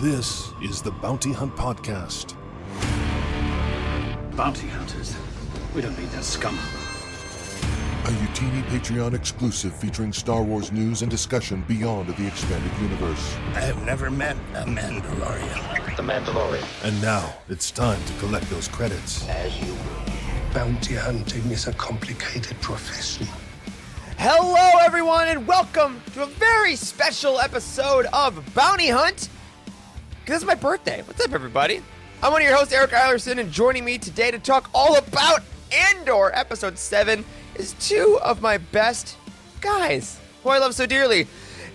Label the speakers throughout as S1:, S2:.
S1: This is the Bounty Hunt Podcast.
S2: Bounty hunters. We don't need that scum.
S1: A Utini Patreon exclusive featuring Star Wars news and discussion beyond the expanded universe.
S3: I have never met a Mandalorian.
S2: The Mandalorian.
S1: And now it's time to collect those credits.
S3: As you will. Bounty hunting is a complicated profession.
S4: Hello, everyone, and welcome to a very special episode of Bounty Hunt. Because it's my birthday. What's up, everybody? I'm one of your hosts, Eric Eilerson, and joining me today to talk all about Andor Episode 7 is two of my best guys, who I love so dearly,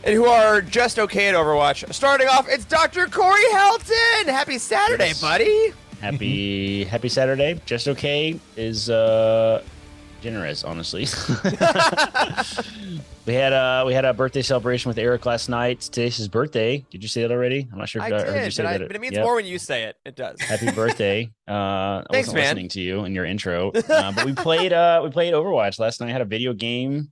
S4: and who are just okay at Overwatch. Starting off, it's Dr. Corey Helton. Happy Saturday,
S5: Yes.
S4: buddy.
S5: Happy Happy Saturday. Just okay is uh generous, honestly. we had a we had a birthday celebration with Eric last night. Today's his birthday. Did you say that already? I'm not sure if
S4: I
S5: I heard you
S4: did,
S5: say
S4: but, I, but it means
S5: Yep.
S4: more when you say it. It does.
S5: Happy birthday. Uh I
S4: Thanks,
S5: wasn't
S4: man.
S5: listening to you in your intro. Uh, but we played uh we played Overwatch last night. I had a video game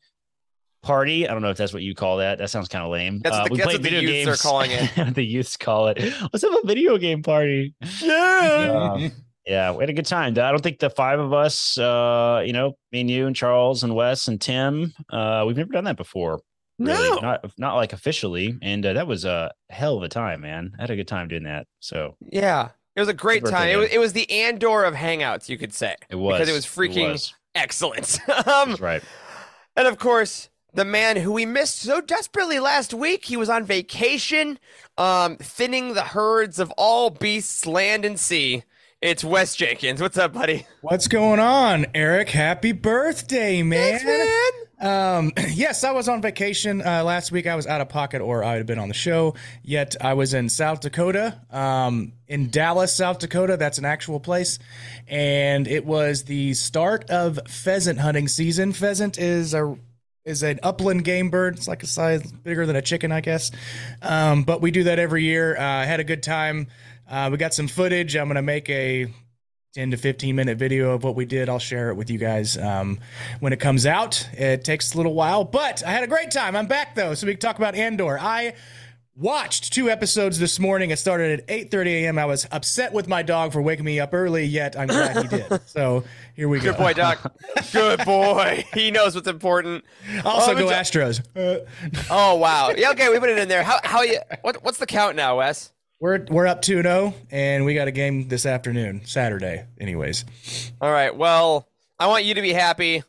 S5: party. I don't know if that's what you call that. That sounds kind of lame.
S4: That's
S5: uh,
S4: the-
S5: we played
S4: what the
S5: video
S4: youths are calling it.
S5: the youths call it. Let's have a video game party.
S4: Yeah.
S5: Uh, yeah, we had a good time. I don't think the five of us, uh, you know, me and you and Charles and Wes and Tim, uh, we've never done that before. Really.
S4: No.
S5: not not like officially, and uh, that was a hell of a time, man. I had a good time doing that. So
S4: Yeah. It was a great time. It was, it was the Andor of Hangouts, you could say.
S5: it was
S4: Because it was freaking
S5: was.
S4: excellent. um,
S5: That's right.
S4: and of course, the man who we missed so desperately last week, he was on vacation, um, thinning the herds of all beasts, land and sea. It's Wes Jenkins. What's up, buddy?
S6: What's going on, Eric? Happy birthday, man.
S4: Thanks, man.
S6: Um, yes, I was on vacation uh, last week. I was out of pocket, or I would have been on the show. Yet I was in South Dakota, um, in Dallas, South Dakota. That's an actual place, and it was the start of pheasant hunting season. Pheasant is a is an upland game bird. It's like a size bigger than a chicken, I guess. Um, but we do that every year. Uh, I had a good time. Uh, we got some footage. I'm gonna make a 10 to 15 minute video of what we did. I'll share it with you guys um, when it comes out. It takes a little while, but I had a great time. I'm back though, so we can talk about Andor. I watched two episodes this morning. It started at 8:30 a.m. I was upset with my dog for waking me up early, yet I'm glad he did. So here we go.
S4: Good boy, Doc. Good boy. He knows what's important.
S6: Also,
S4: Oh,
S6: go Astros. Uh,
S4: Oh wow. Yeah. Okay. We put it in there. How? How you? What? What's the count now, Wes?
S6: We're we're up 2-0, and we got a game this afternoon, Saturday. Anyways,
S4: All right. Well, I want you to be happy,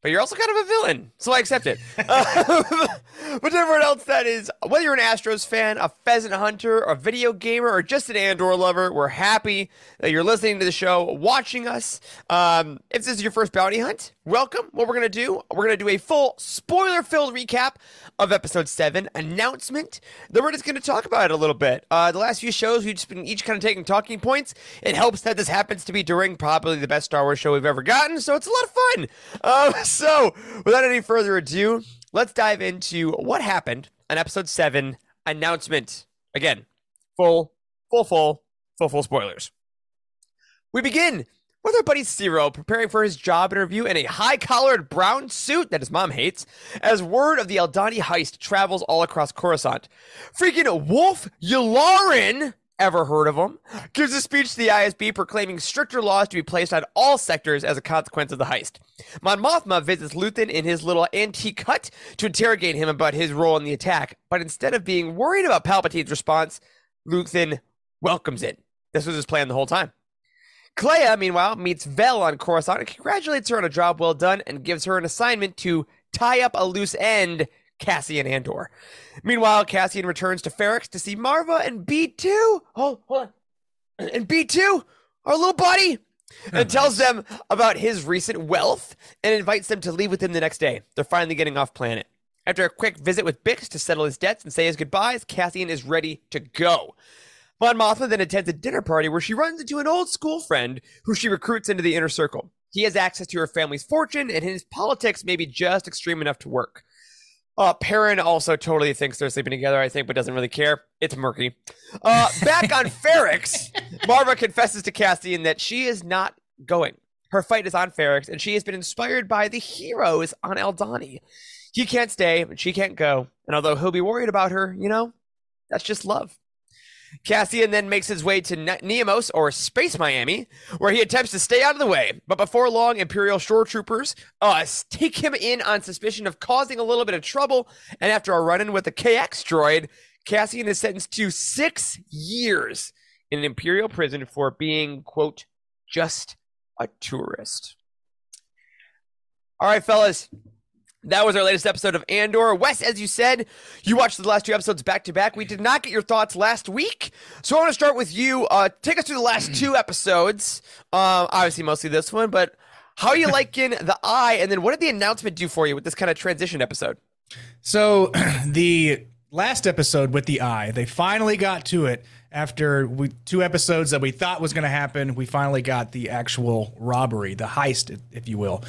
S4: but you're also kind of a villain, so I accept it. Uh, but to everyone else, that is, whether you're an Astros fan, a pheasant hunter, a video gamer, or just an Andor lover, we're happy that you're listening to the show, watching us. Um, if this is your first bounty hunt, welcome. What we're gonna do, we're gonna do a full spoiler-filled recap of episode seven announcement. Then we're just gonna talk about it a little bit. Uh, the last few shows, we've just been each kind of taking talking points. It helps that this happens to be during probably the best Star Wars show we've ever gotten, so it's a lot of fun. Um, so, without any further ado, let's dive into what happened on episode seven announcement. Again, full, full, full, full, full spoilers. We begin with our buddy Syril preparing for his job interview in a high collared brown suit that his mom hates, as word of the Aldhani heist travels all across Coruscant. Freaking Wullf Yularen, ever heard of him, gives a speech to the ISB proclaiming stricter laws to be placed on all sectors as a consequence of the heist. Mon Mothma visits Luthen in his little antique hut to interrogate him about his role in the attack, but instead of being worried about Palpatine's response, Luthen welcomes it. This was his plan the whole time. Cleya, meanwhile, meets Vel on Coruscant and congratulates her on a job well done and gives her an assignment to tie up a loose end, Cassian Andor. Meanwhile, Cassian returns to Ferrix to see Marva and B2. Oh, hold on. And B2, our little buddy, and tells them about his recent wealth and invites them to leave with him the next day. They're finally getting off planet. After a quick visit with Bix to settle his debts and say his goodbyes, Cassian is ready to go. Mon Mothma then attends a dinner party where she runs into an old school friend who she recruits into the inner circle. He has access to her family's fortune, and his politics may be just extreme enough to work. Uh, Perrin also totally thinks they're sleeping together, I think, but doesn't really care. It's murky. Uh, back on Ferrix, Marva confesses to Cassian that she is not going. Her fight is on Ferrix, and she has been inspired by the heroes on Aldhani. He can't stay, and she can't go. And although he'll be worried about her, you know, that's just love. Cassian then makes his way to Ne- Niamos or Space Miami, where he attempts to stay out of the way. But before long, Imperial shore troopers uh, take him in on suspicion of causing a little bit of trouble. And after a run in with a KX droid, Cassian is sentenced to six years in an Imperial prison for being, quote, just a tourist. All right, fellas. That was our latest episode of Andor. Wes, as you said, you watched the last two episodes back to back. We did not get your thoughts last week. So I want to start with you. Uh, take us through the last two episodes. Uh, obviously, mostly this one, but how are you liking the eye? And then what did the announcement do for you with this kind of transition episode?
S6: So the last episode with the eye, they finally got to it after we, two episodes that we thought was going to happen. We finally got the actual robbery, the heist, if you will.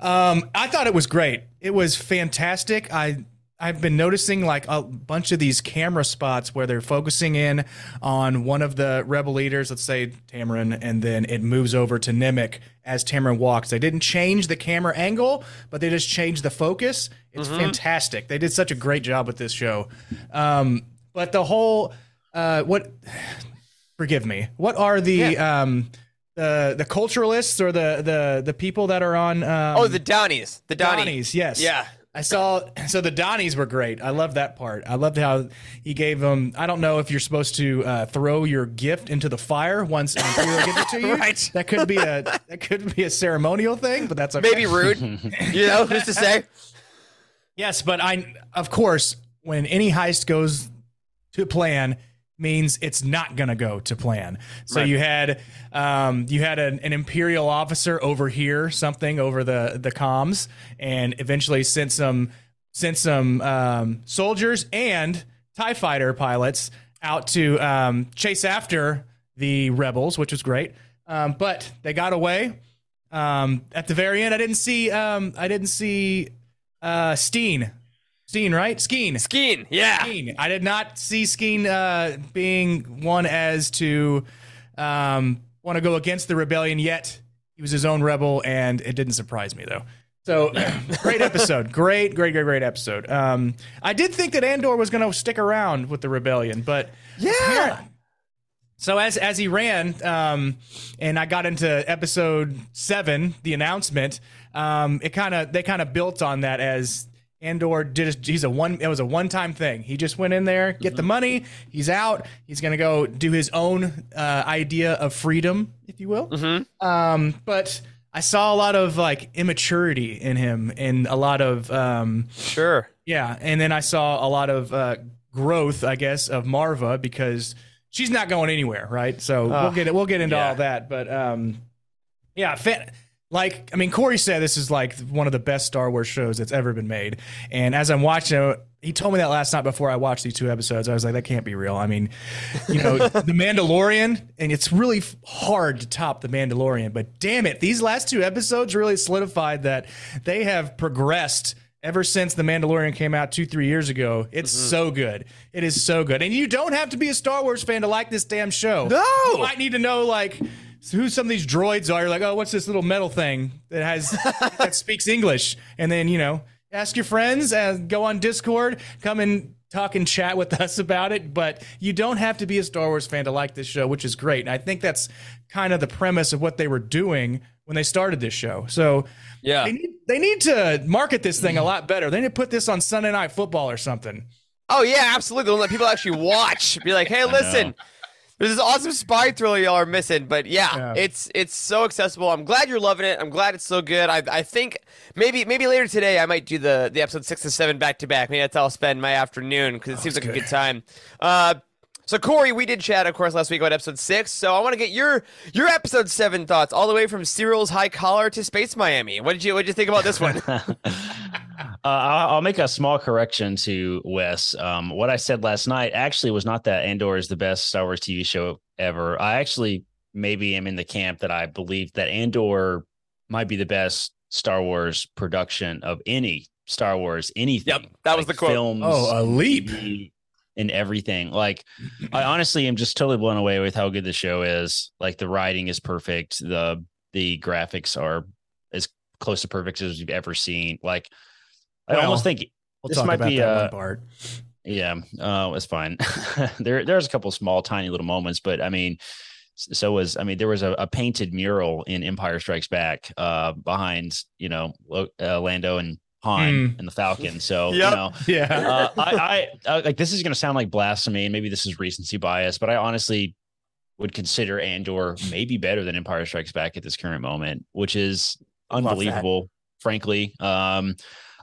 S6: Um, I thought it was great. It was fantastic. I I've been noticing like a bunch of these camera spots where they're focusing in on one of the rebel leaders, let's say Tamarin, and then it moves over to Nemik as Tamarin walks. They didn't change the camera angle, but they just changed the focus. It's fantastic. They did such a great job with this show. Um, but the whole uh, what forgive me, what are the um the the culturalists or the the the people that are on um,
S4: Oh, the Dhanis. The Dhani.
S6: Dhanis, yes.
S4: Yeah.
S6: I saw so the Dhanis were great. I love that part. I loved how he gave them. I don't know if you're supposed to uh, throw your gift into the fire once Imperial gives it to you.
S4: Right.
S6: That could be a that could be a ceremonial thing, but that's okay.
S4: Maybe rude, you know, just to say.
S6: Yes, but I of course when any heist goes to plan means it's not going to go to plan. So you had um, you had an, an imperial officer overhear something over the the comms and eventually sent some sent some um, soldiers and Tie fighter pilots out to um, chase after the rebels, which was great. Um, but they got away. Um, at the very end, I didn't see um, I didn't see uh, Steen. Steen, right? Skeen.
S4: Skeen, yeah.
S6: Skeen. I did not see Skeen uh, being one as to um, want to go against the rebellion yet. He was his own rebel, and it didn't surprise me though. So great episode, great, great, great, great episode. Um, I did think that Andor was going to stick around with the rebellion, but
S4: Yeah.
S6: so as as he ran, um, and I got into episode seven, the announcement. Um, it kind of they kind of built on that as Andor did. He's a one. It was a one time thing. He just went in there, get the money. He's out. He's gonna go do his own uh, idea of freedom, if you will. Um, but I saw a lot of like immaturity in him, and a lot of um,
S4: Sure.
S6: yeah, and then I saw a lot of uh, growth, I guess, of Marva because she's not going anywhere, right? So we'll get it. We'll get into
S4: yeah.
S6: all that, but um, yeah, fa- like I mean, Corey said this is like one of the best Star Wars shows that's ever been made, and as I'm watching it. He told me that last night before I watched these two episodes. I was like, that can't be real. I mean, you know, The Mandalorian, and it's really hard to top The Mandalorian, but damn it, these last two episodes really solidified that they have progressed ever since The Mandalorian came out two, three years ago. It's mm-hmm. so good. It is so good. And you don't have to be a Star Wars fan to like this damn show.
S4: No!
S6: You might need to know, like, who some of these droids are. You're like, oh, what's this little metal thing that has that speaks English? And then, you know, ask your friends, uh, go on Discord, come and talk and chat with us about it. But you don't have to be a Star Wars fan to like this show, which is great. And I think that's kind of the premise of what they were doing when they started this show. So
S4: Yeah.
S6: they need, they need to market this thing a lot better. They need to put this on Sunday Night Football or something.
S4: Oh yeah, absolutely. Don't let people actually watch. Be like, hey, listen, there's this awesome spy thriller y'all are missing. But yeah,
S6: Yeah.
S4: it's it's so accessible. I'm glad you're loving it. I'm glad it's so good. I I think maybe maybe later today I might do the the episode six and seven back to back. Maybe that's how I'll spend my afternoon because it seems like a good time. Uh. So Corey, we did chat, of course, last week about episode six. So I want to get your your episode seven thoughts, all the way from Syril's high collar to Space Miami. What did you what did you think about this one?
S5: Uh, I'll, I'll make a small correction to Wes. Um, what I said last night actually was not that Andor is the best Star Wars TV show ever. I actually maybe am in the camp that I believe that Andor might be the best Star Wars production of any Star Wars anything.
S4: Yep, that was the quote.
S5: Films,
S6: Oh, a leap.
S5: TV, and everything. Like, I honestly am just totally blown away with how good the show is. Like, the writing is perfect. the The graphics are as close to perfect as you've ever seen. Like, I
S6: Well,
S5: almost think
S6: We'll
S5: This might be,
S6: a
S5: uh,
S6: part.
S5: Yeah, uh, it's fine. there, there's a couple small, tiny little moments, but I mean, so was I mean, there was a, a painted mural in Empire Strikes Back uh, behind you know uh, Lando and Han
S6: Mm.
S5: and the Falcon. So
S4: Yep.
S5: you know,
S6: Yeah.
S5: uh, I, I, I like this is going to sound like blasphemy, and maybe this is recency bias, but I honestly would consider Andor maybe better than Empire Strikes Back at this current moment, which is unbelievable. Frankly, um,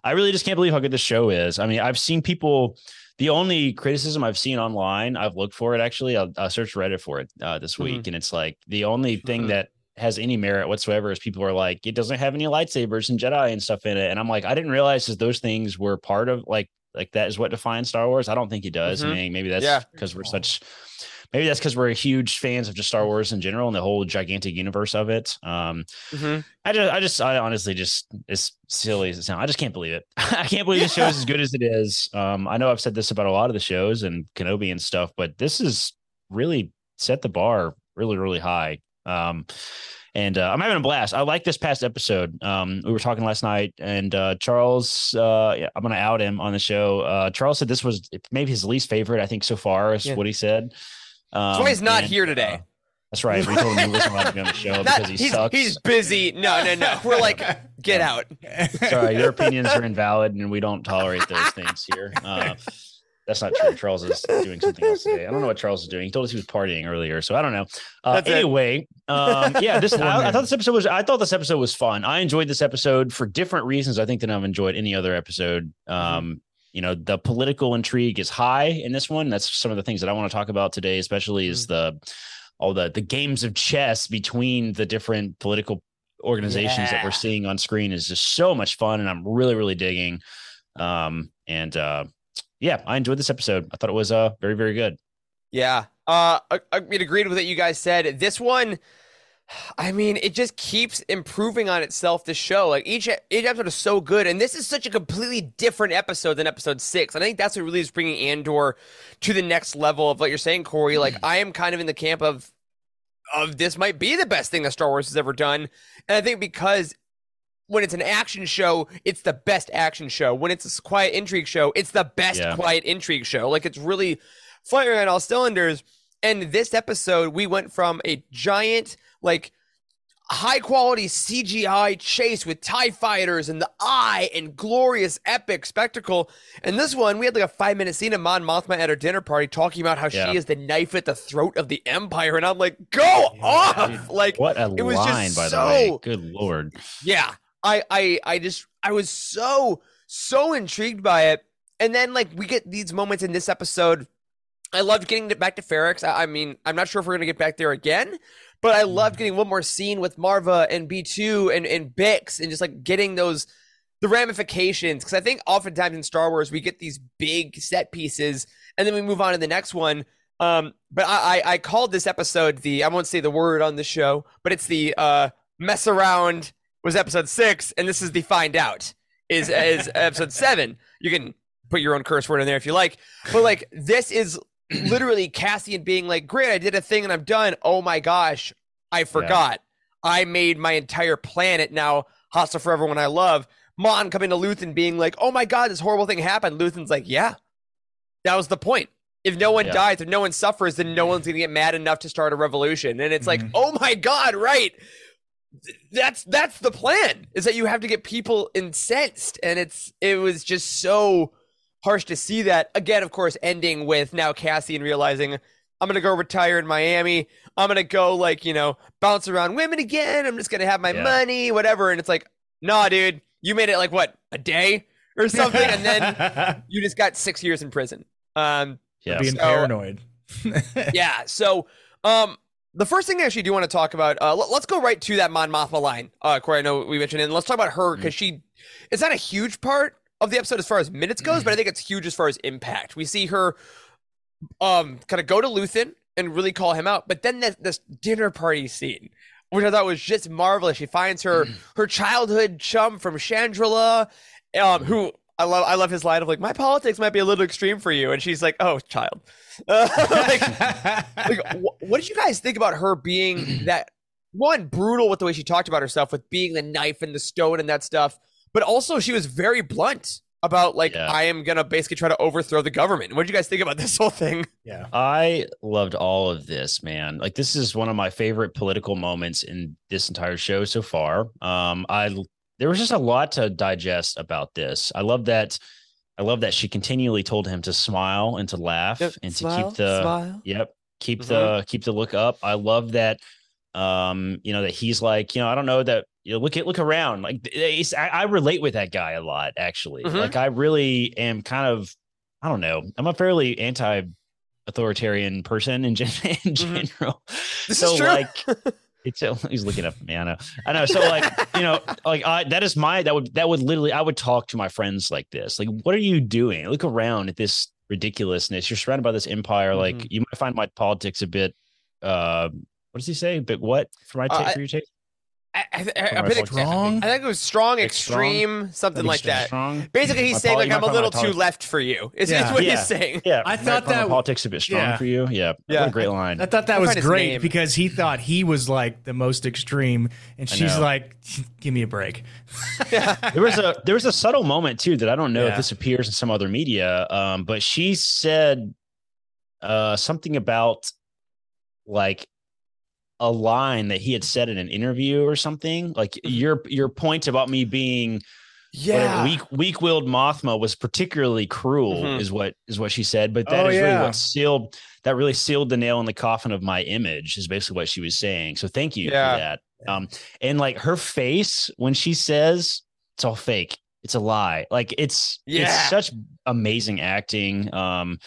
S5: I really just can't believe how good this show is. I mean, I've seen people. The only criticism I've seen online, I've looked for it actually. I, I searched Reddit for it uh, this week, and it's like the only thing
S4: Mhm.
S5: that has any merit whatsoever is people are like, it doesn't have any lightsabers and Jedi and stuff in it. And I'm like, I didn't realize that those things were part of like like that is what defines Star Wars. I don't think it does.
S4: Mhm.
S5: I mean, maybe that's
S4: Yeah.
S5: because we're such maybe that's because we're huge fans of just Star Wars in general and the whole gigantic universe of it. Um
S4: Mhm.
S5: I just I just I honestly just as silly as it sounds, I just can't believe it. I can't believe the show is as good as it is. Um I know I've said this about a lot of the shows and Kenobi and stuff, but this is really set the bar really, really high. Um and uh, I'm having a blast. I like this past episode. Um, we were talking last night, and uh, Charles, uh, yeah, I'm going to out him on the show. Uh, Charles said this was maybe his least favorite, I think, so far, is
S4: Yeah.
S5: what he said. Um,
S4: That's why he's not
S5: and,
S4: here today.
S5: uh, that's right. We told him he wasn't allowed to be on the show
S4: Not-
S5: because he
S4: he's,
S5: sucks.
S4: he's busy. No, no, no. We're like, get out.
S5: Sorry, your opinions are invalid, and we don't tolerate those things here. Uh, that's not true. Charles is doing something else today. I don't know what Charles is doing. He told us he was partying earlier, so I don't know. Uh, anyway, um, yeah, this I, I thought this episode was. I thought this episode was fun. I enjoyed this episode for different reasons. I think than I've enjoyed any other episode. Um, You know, the political intrigue is high in this one. That's some of the things that I want to talk about today, especially is the all the the games of chess between the different political organizations that we're seeing on screen is just so much fun, and I'm really really digging. Um, and uh, yeah, I enjoyed this episode. I thought it was uh very very good.
S4: Yeah. Uh, I, I mean, agreed with what you guys said. This one, I mean, it just keeps improving on itself. This show, like each each episode is so good, and this is such a completely different episode than episode six. And I think that's what really is bringing Andor to the next level of what you're saying, Corey. Like I am kind of in the camp of of this might be the best thing that Star Wars has ever done, and I think because when it's an action show, it's the best action show. When it's a quiet intrigue show, it's the best
S5: Yeah.
S4: quiet intrigue show. Like it's really firing on all cylinders. And this episode, we went from a giant, like high quality CGI chase with TIE fighters and the eye and glorious epic spectacle. And this one, we had like a five minute scene of Mon Mothma at her dinner party talking about how
S5: Yeah.
S4: she is the knife at the throat of the Empire. And I'm like, go off! Like,
S5: What a
S4: it was
S5: line,
S4: just
S5: by the
S4: so-
S5: way. Good lord.
S4: yeah i i i just i was so so intrigued by it. And then like we get these moments in this episode. I loved getting back to Ferrix. I, I mean i'm not sure if we're gonna get back there again but i loved getting one more scene with marva and b2 and and bix and just like getting those the ramifications. Because i think oftentimes in star wars we get these big set pieces and then we move on to the next one. Um but i i, I called this episode the i won't say the word on the show but it's the uh mess around was episode six, and this is the find out is is episode seven. You can put your own curse word in there if you like, but like this is literally Cassian being like, "Great, I did a thing and I'm done." Oh my gosh, I forgot. I made my entire planet now hostile for everyone I love. Mon coming to Luthen being like, "Oh my god, this horrible thing happened." Luthen's like, "Yeah, that was the point." If no one
S5: Yeah.
S4: dies, if no one suffers, then no one's gonna get mad enough to start a revolution. And it's like,
S6: Mhm.
S4: oh my god, right? That's that's the plan is that you have to get people incensed and it's it was just so harsh to see that again of course ending with now Cassian realizing i'm gonna go retire in miami i'm gonna go like you know bounce around women again i'm just gonna have my
S5: Yeah.
S4: money whatever and it's like nah dude you made it like what a day or something and then you just got six years in prison um
S5: Yeah.
S6: being
S4: So-
S6: paranoid.
S4: yeah. So, um, the first thing I actually do want to talk about, uh, let, us go right to that Mon Mothma line. Uh, Corey, I know we mentioned it. And let's talk about her because she, it's not a huge part of the episode as far as minutes goes, but I think it's huge as far as impact. We see her, um, kind of go to Luthen and really call him out, but then this, this dinner party scene. Which I thought was just marvelous. She finds her her childhood chum from Chandrila, um, who I love. I love his line of like, "My politics might be a little extreme for you," and she's like, "Oh, child." Uh, like, like wh- what did you guys think about her being that one brutal with the way she talked about herself with being the knife and the stone and that stuff but also she was very blunt about like
S5: Yeah.
S4: I am gonna basically try to overthrow the government. What did you guys think about this whole thing?
S6: Yeah.
S5: I loved all of this, man. Like this is one of my favorite political moments in this entire show so far. Um, I there was just a lot to digest about this. I love that. I love that she continually told him to smile and to laugh and to keep the
S4: smile.
S5: Yep. Keep
S4: Mhm.
S5: the keep the look up. I love that. Um, you know, that he's like, you know, I don't know that you know, look at look around. Like it's, I, I relate with that guy a lot, actually.
S4: Mhm.
S5: Like I really am kind of, I don't know. I'm a fairly anti authoritarian person in, gen- in
S4: Mhm.
S5: general.
S4: This
S5: so
S4: is true.
S5: like it's he's looking up at me. I know. I know. So like, you know, like I that is my that would that would literally I would talk to my friends like this. Like, what are you doing? Look around at this ridiculousness. You're surrounded by this empire. Like
S4: Mhm.
S5: you might find my politics a bit uh what does he say? But what for my
S4: Uh,
S5: take
S4: I-
S5: for your take?
S4: I, I, I,
S5: For
S4: a
S5: my
S4: bit
S5: politics?
S6: Strong.
S4: I think it was strong,
S5: Like strong?
S4: extreme, something like that.
S5: Strong.
S4: Basically,
S5: My
S4: he's saying
S5: poli-
S4: like I'm a little too left for you. Is,
S6: Yeah.
S4: is what
S5: Yeah.
S4: he's saying.
S5: Yeah,
S6: I thought
S5: my
S6: that-
S5: politics a bit strong
S6: yeah.
S5: for you. Yeah,
S4: Yeah.
S5: What a great line.
S6: I thought that
S4: I
S6: was great
S4: name.
S6: because he thought he was like the most extreme, and she's like, "Give me a break."
S5: there was a there was a subtle moment too that I don't know if this appears in some other media, um, but she said uh, something about like a line that he had said in an interview or something. Like your your point about me being yeah weak weak willed Mothma was particularly cruel,
S4: Mhm.
S5: is what is what she said. But that
S6: Oh,
S5: is really what sealed that really sealed the nail in the coffin of my image. Is basically what she was saying. So thank you
S4: Yeah.
S5: for that. Um, and like her face when she says it's all fake, it's a lie. Like it's
S4: Yeah.
S5: it's such amazing acting. Um,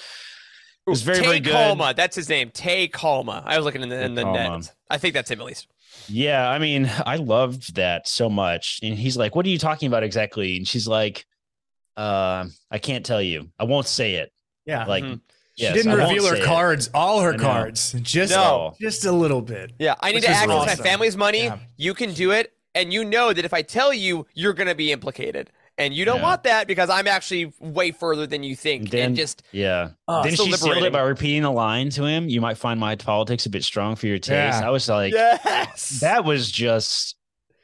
S5: it was very
S4: Tay
S5: very good.
S4: Kolma, that's his name. Tay Kolma. I was looking in the, in the net. I think that's him at least.
S5: Yeah, I mean, I loved that so much. And he's like, "What are you talking about exactly?" And she's like, uh, "I can't tell you. I won't say it."
S6: Yeah,
S5: Like,
S4: Mhm.
S6: she
S5: yes,
S6: didn't
S5: I
S6: reveal her
S5: say it.
S6: cards, all her cards, just
S4: No.
S6: just a little bit.
S4: Yeah, I need to
S6: is
S4: access my family's money.
S6: Yeah.
S4: You can do it, and you know that if I tell you, you're going to be implicated, and you don't
S5: Yeah.
S4: want that because I'm actually way further than you think.
S5: Then-
S4: and just
S5: Yeah.
S4: Uh, oh,
S5: then
S4: so
S5: she sealed it by repeating a line to him. You might find my politics a bit strong for your taste.
S6: Yeah.
S5: I was like,
S4: yes,
S5: that was just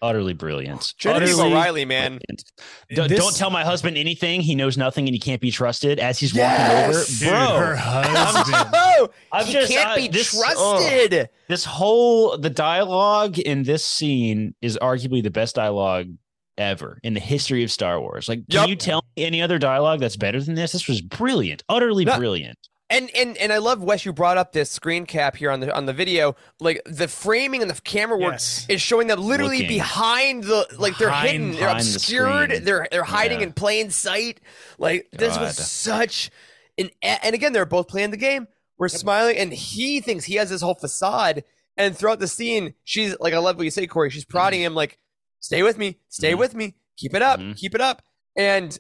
S5: utterly brilliant.
S4: Genevieve
S5: Utterly
S4: O'Reilly, man.
S5: brilliant. Don't,
S6: This-
S5: don't tell my husband anything. He knows nothing and he can't be trusted as he's
S4: Yes!
S5: walking
S6: Dude,
S5: over. Bro,
S6: her husband.
S4: Oh,
S5: I'm
S4: he
S5: just-
S4: can't
S5: I-
S4: be
S5: this-
S4: trusted.
S5: this whole the dialogue in this scene is arguably the best dialogue ever in the history of Star Wars. Like, can
S4: Yup.
S5: you tell me any other dialogue that's better than this? This was brilliant, utterly
S4: No.
S5: brilliant.
S4: And and and I love Wes. You brought up this screen cap here on the on the video. Like the framing and the camera work
S6: Yes.
S4: is showing them literally
S5: Looking.
S4: behind the like they're
S6: Behind-
S4: hidden, they're
S5: behind the
S4: obscured, they're they're hiding
S5: Yeah.
S4: in plain sight. Like this was such an and again they're both playing the game. We're smiling, and he thinks he has this whole facade. And throughout the scene, she's like, I love what you say, Corey. She's prodding mm-hmm. him like, "Stay with me, stay
S5: Mhm.
S4: with me, keep it up,
S5: Mhm.
S4: keep it up." And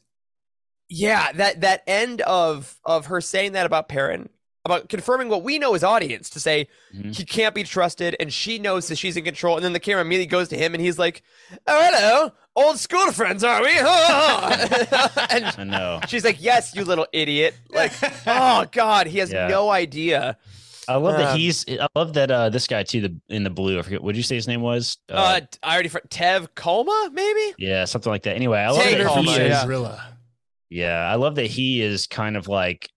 S4: yeah, that that end of of her saying that about Perrin, about confirming what we know as audience to say
S5: Mhm.
S4: he can't be trusted, and she knows that she's in control. And then the camera immediately goes to him, and he's like, "Oh, hello, old school friends, are we?" and
S5: I know.
S4: she's like, "Yes, you little idiot." Like, oh god, he has
S5: Yeah.
S4: no idea.
S5: I love that
S4: Um,
S5: he's. I love that uh this guy too. The in the blue. I forget. What did you say his name was?
S4: Uh, I already for Tev Kolma, maybe.
S5: yeah, something like that. Anyway, I love
S4: Tay
S5: that
S4: Kolma,
S5: he is.
S4: yeah.
S5: Yeah, I love that he is kind of like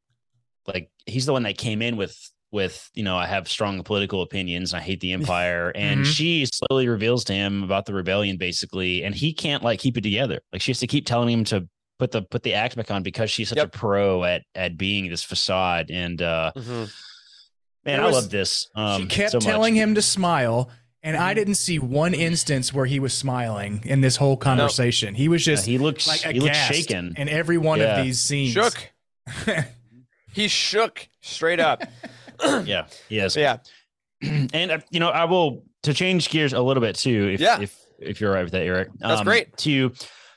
S5: like he's the one that came in with with you know I have strong political opinions and I hate the empire and
S6: Mhm.
S5: she slowly reveals to him about the rebellion basically and he can't like keep it together. Like she has to keep telling him to put the put the act back on because she's such
S4: Yep.
S5: a pro at at being this facade and uh man
S6: There
S5: I
S6: was-
S5: love this. Um
S6: she kept
S5: so much.
S6: telling him to smile, and I didn't see one instance where he was smiling in this whole conversation. He was
S5: Yeah,
S6: just
S5: he looks
S6: like
S5: he looks shaken.
S6: in every one
S5: Yeah.
S6: of these scenes.
S4: shook. He shook straight up.
S5: yeah, yes.
S4: yeah.
S5: and uh, you know, I will to change gears a little bit too, if
S4: Yeah.
S5: if if you're all right with that, Eric. Um,
S4: That's great.
S5: To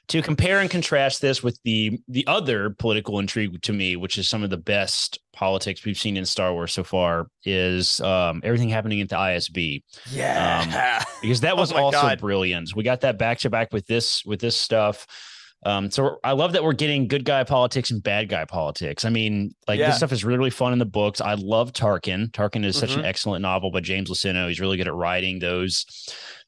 S5: to compare and contrast this with the the other political intrigue to me, which is some of the best politics we've seen in Star Wars so far, is um, everything happening at the ISB
S4: Yeah.
S5: because that
S4: Oh
S5: was
S4: my
S5: also
S4: God.
S5: brilliant. We got that back to back with this with this stuff. Um, so I love that we're getting good guy politics and bad guy politics. I mean, like
S4: Yeah.
S5: this stuff is really really fun in the books. I love Tarkin. Tarkin is such an
S4: Mhm.
S5: excellent novel by James Luceno. He's really good at writing those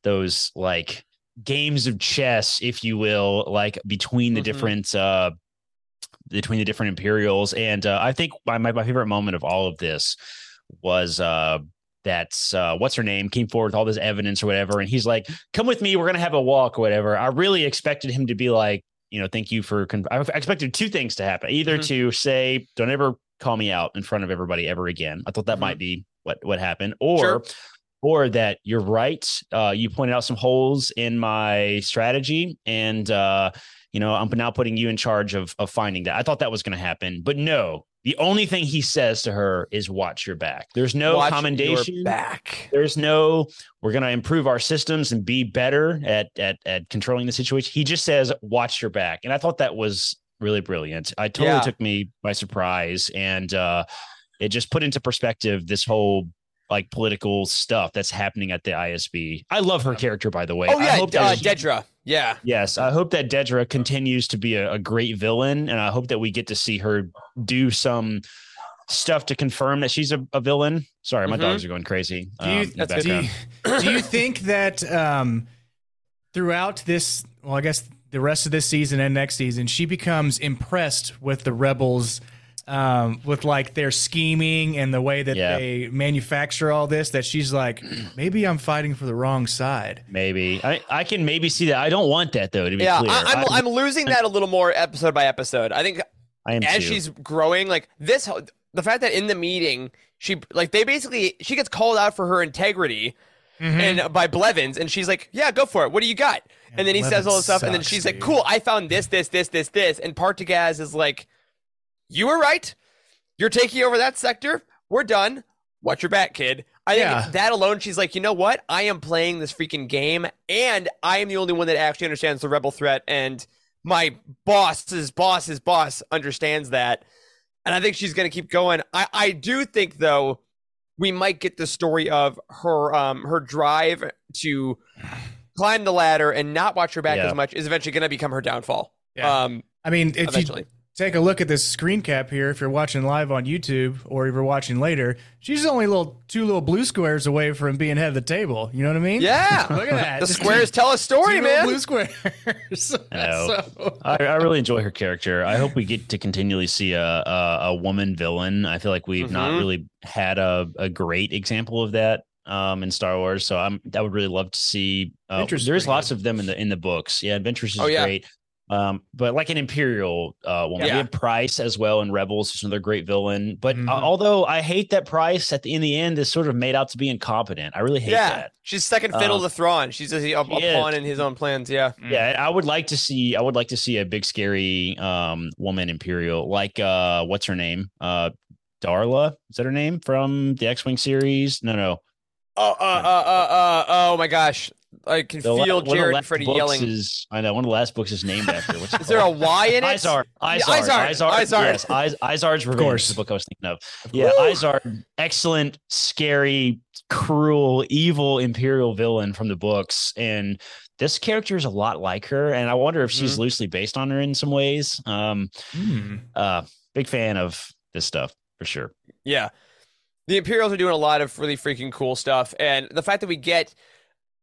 S5: those like games of chess, if you will, like between the
S4: Mhm.
S5: different uh between the different Imperials. And uh, I think my, my my favorite moment of all of this was uh, that's uh, what's her name came forward with all this evidence or whatever, and he's like, "Come with me, we're gonna have a walk or whatever." I really expected him to be like, you know, thank you for. Con-. I expected two things to happen: either
S4: Mhm.
S5: to say, "Don't ever call me out in front of everybody ever again." I thought that
S4: Mhm.
S5: might be what what happened, or
S4: Sure.
S5: or that you're right. Uh, you pointed out some holes in my strategy, and uh, you know I'm now putting you in charge of of finding that. I thought that was going to happen, but no. The only thing he says to her is "Watch your back." There's no
S4: Watch your
S5: commendation.
S4: back.
S5: There's no we're going to improve our systems and be better at at at controlling the situation. He just says watch your back. And I thought that was really brilliant. I totally
S4: Yeah.
S5: took me by surprise and uh it just put into perspective this whole like political stuff that's happening at the ISB. I love her character by the way.
S4: Oh
S5: I
S4: yeah,
S5: hope
S4: D- uh, Dedra. Yeah.
S5: Yes, I hope that Dedra continues to be a, a great villain, and I hope that we get to see her do some stuff to confirm that she's a, a villain. Sorry, my
S4: Mhm.
S5: dogs are going crazy.
S6: Do you,
S5: um,
S4: That's
S6: do, you, do you think that um, throughout this, well, I guess the rest of this season and next season, she becomes impressed with the rebels, um, with like their scheming and the way that
S5: Yeah.
S6: they manufacture all this? That she's like, maybe I'm fighting for the wrong side.
S5: Maybe I, I can maybe see that. I don't want that though. To be
S4: Yeah,
S5: clear,
S4: I, I'm,
S5: I,
S4: I'm losing that a little more episode by episode. I think
S5: I am
S4: as
S5: too.
S4: she's growing, like this, the fact that in the meeting she like they basically she gets called out for her integrity and by Blevins, and she's like, "Yeah, go for it. What do you got?" and then he says all this
S6: Blevins
S4: stuff, and then
S6: sucks,
S4: she's like, "Cool, I found this, this, this, this, this," and Partagaz is like, "You were right. You're taking over that sector. We're done. Watch your back, kid." I think
S6: Yeah.
S4: that alone, she's like, you know what? I am playing this freaking game, and I am the only one that actually understands the rebel threat, and my boss's boss's boss understands that. And I think she's going to keep going. I, I do think, though, we might get the story of her um her drive to climb the ladder and not watch her back
S5: Yeah.
S4: as much is eventually going to become her downfall.
S6: Yeah.
S4: Um,
S6: I mean, if
S4: eventually.
S6: you take a look at this screen cap here, if you're watching live on YouTube or if you're watching later, she's only little two little blue squares away from being head of the table. You know what I mean?
S4: Yeah.
S6: Look at that.
S4: the
S6: Just
S4: squares tell a story,
S6: two
S4: man.
S6: Blue squares.
S5: I.
S6: So-
S5: I, I really enjoy her character. I hope we get to continually see a a, a woman villain. I feel like we've not
S4: Mhm.
S5: really had a, a great example of that um, in Star Wars. So I'm I would really love to see. Uh, there's lots of them in the in the books. Yeah, Adventures is
S4: Oh, yeah.
S5: great. Um, but like an Imperial uh, woman,
S4: Yeah.
S5: we have Price as well in Rebels, who's another great villain. But
S6: Mhm.
S5: uh, although I hate that Price at the in the end is sort of made out to be incompetent, I really hate
S4: yeah,
S5: that.
S4: she's second fiddle
S5: Um,
S4: to Thrawn. She's a, a, a
S5: she is.
S4: pawn in his own plans. Yeah.
S5: Yeah, I would like to see. I would like to see a big scary um woman Imperial, like uh, what's her name? Uh, Darla is that her name from the X Wing series? No, no.
S4: Oh, uh, uh, uh, uh, oh my gosh! I can
S5: The
S4: feel Jared and Freddie yelling.
S5: Is I know one of the last books is named after. What's
S4: Is there a? Y in it?
S5: Izar,
S4: Yeah,
S5: Izar,
S4: Isard,
S5: Izar,
S4: Isard.
S5: yes, Iz- Isard's Revenge
S6: course.
S5: is the book I was thinking of. Yeah, Isard, excellent, scary, cruel, evil Imperial villain from the books, and this character is a lot like her, and I wonder if she's
S4: Mm-hmm.
S5: loosely based on her in some ways. Um,
S6: Hmm.
S5: uh, big fan of this stuff for sure.
S4: Yeah. The Imperials are doing a lot of really freaking cool stuff. And the fact that we get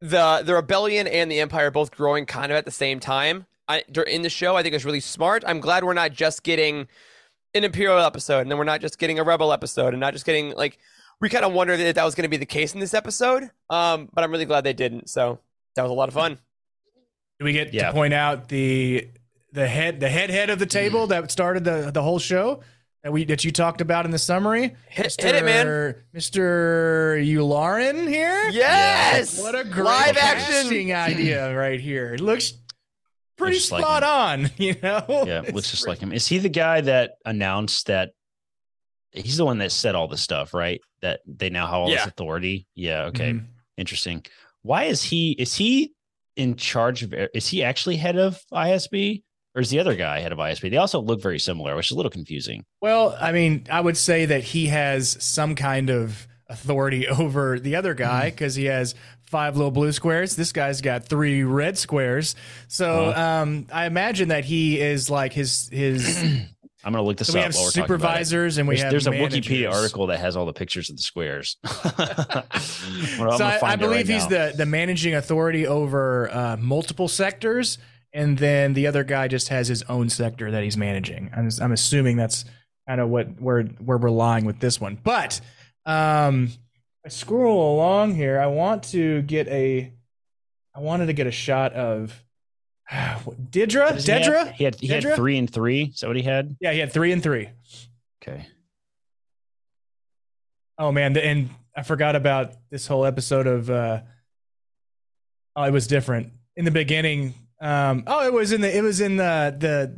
S4: the the rebellion and the empire both growing kind of at the same time I, in the show, I think is really smart. I'm glad we're not just getting an Imperial episode and then we're not just getting a Rebel episode and not just getting like we kind of wondered if that was going to be the case in this episode. Um, but I'm really glad they didn't. So that was a lot of fun.
S6: Do we get
S5: Yeah.
S6: to point out the the head the head head of the table that started the the whole show that we that you talked about in the summary?
S4: Hit, hit it, man.
S6: Mr. Yularen here.
S4: Yes.
S6: What a great
S4: live action.
S6: idea right here. It looks pretty
S5: Looks just like
S6: spot on, you know?
S5: Yeah,
S6: It's
S5: looks just
S6: pretty-
S5: like him. Is he the guy that announced that? He's the one that said all this stuff, right? That they now have all
S4: Yeah.
S5: this authority. Yeah. Okay.
S6: Mhm.
S5: Interesting. Why is he? Is he in charge of? Is he actually head of ISB, or is the other guy head of ISB? They also look very similar, which is a little confusing.
S6: Well, I mean, I would say that he has some kind of authority over the other
S5: Mm.
S6: guy because he has five little blue squares. This guy's got three red squares. So
S5: Uh-huh.
S6: um, I imagine that he is like his his.
S5: I'm gonna look this
S6: so we
S5: up.
S6: have
S5: while we're talking about it.
S6: supervisors and we
S5: There's,
S6: have
S5: there's a
S6: managers.
S5: Wikipedia article that has all the pictures of the squares. Well,
S6: so I, I believe
S5: right
S6: he's
S5: now.
S6: the the managing authority over uh, multiple sectors, and then the other guy just has his own sector that he's managing. I'm, I'm assuming that's kind of what we're we're relying with this one. But um, I scroll along here. I want to get a. I wanted to get a shot of Didra.
S5: Does he
S6: Dedra.
S5: He had he had three and three. Is that what he had?
S6: Yeah, he had three and three.
S5: Okay.
S6: Oh man, and I forgot about this whole episode of. uh Oh, it was different in the beginning. Um, oh, it was in the. It was in the the.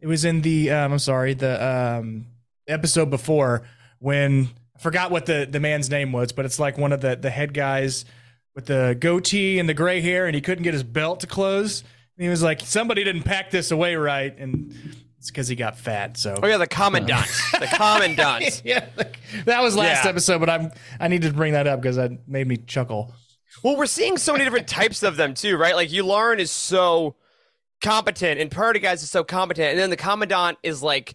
S6: It was in the. Um, I'm sorry, the um episode before when I forgot what the the man's name was, but it's like one of the the head guys with the goatee and the gray hair, and he couldn't get his belt to close. And he was like, somebody didn't pack this away right, and it's because he got fat. So
S4: Oh yeah, the commandant. the commandant.
S6: yeah, like, that was last
S4: Yeah.
S6: episode, but I'm I needed to bring that up because that made me chuckle.
S4: Well, we're seeing so many different types of them too, right? Like Yularen is so competent, and Partagaz is so competent, and then the Commandant is like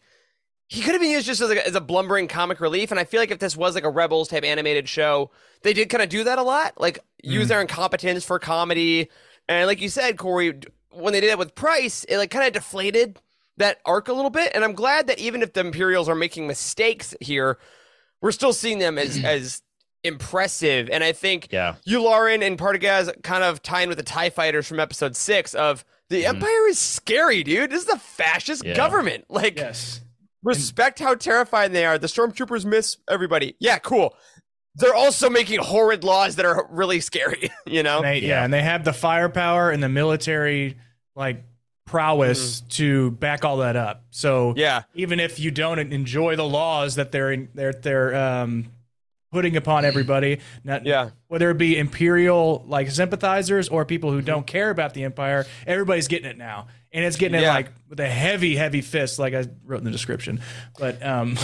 S4: he could have been used just as a, as a blumbering comic relief. And I feel like if this was like a Rebels type animated show, they did kind of do that a lot, like use mm. their incompetence for comedy. And like you said, Corey, when they did it with Price, it like kind of deflated that arc a little bit. And I'm glad that even if the Imperials are making mistakes here, we're still seeing them as as impressive. And I think
S5: Yeah.
S4: Yularen and Partagaz kind of tie in with the TIE fighters from episode six of the Empire is scary, dude. This is a fascist
S5: Yeah.
S4: government. Like
S6: Yes.
S4: respect how terrifying they are. The stormtroopers miss everybody. Yeah, cool. They're also making horrid laws that are really scary, you know?
S6: And they, yeah.
S5: Yeah.
S6: and they have the firepower and the military like prowess to back all that up. So
S4: Yeah.
S6: even if you don't enjoy the laws that they're in, they're they're um, putting upon everybody, not,
S4: Yeah.
S6: whether it be imperial like sympathizers or people who don't care about the empire, everybody's getting it now, and it's getting it
S4: Yeah.
S6: like with a heavy, heavy fist, like I wrote in the description. But um,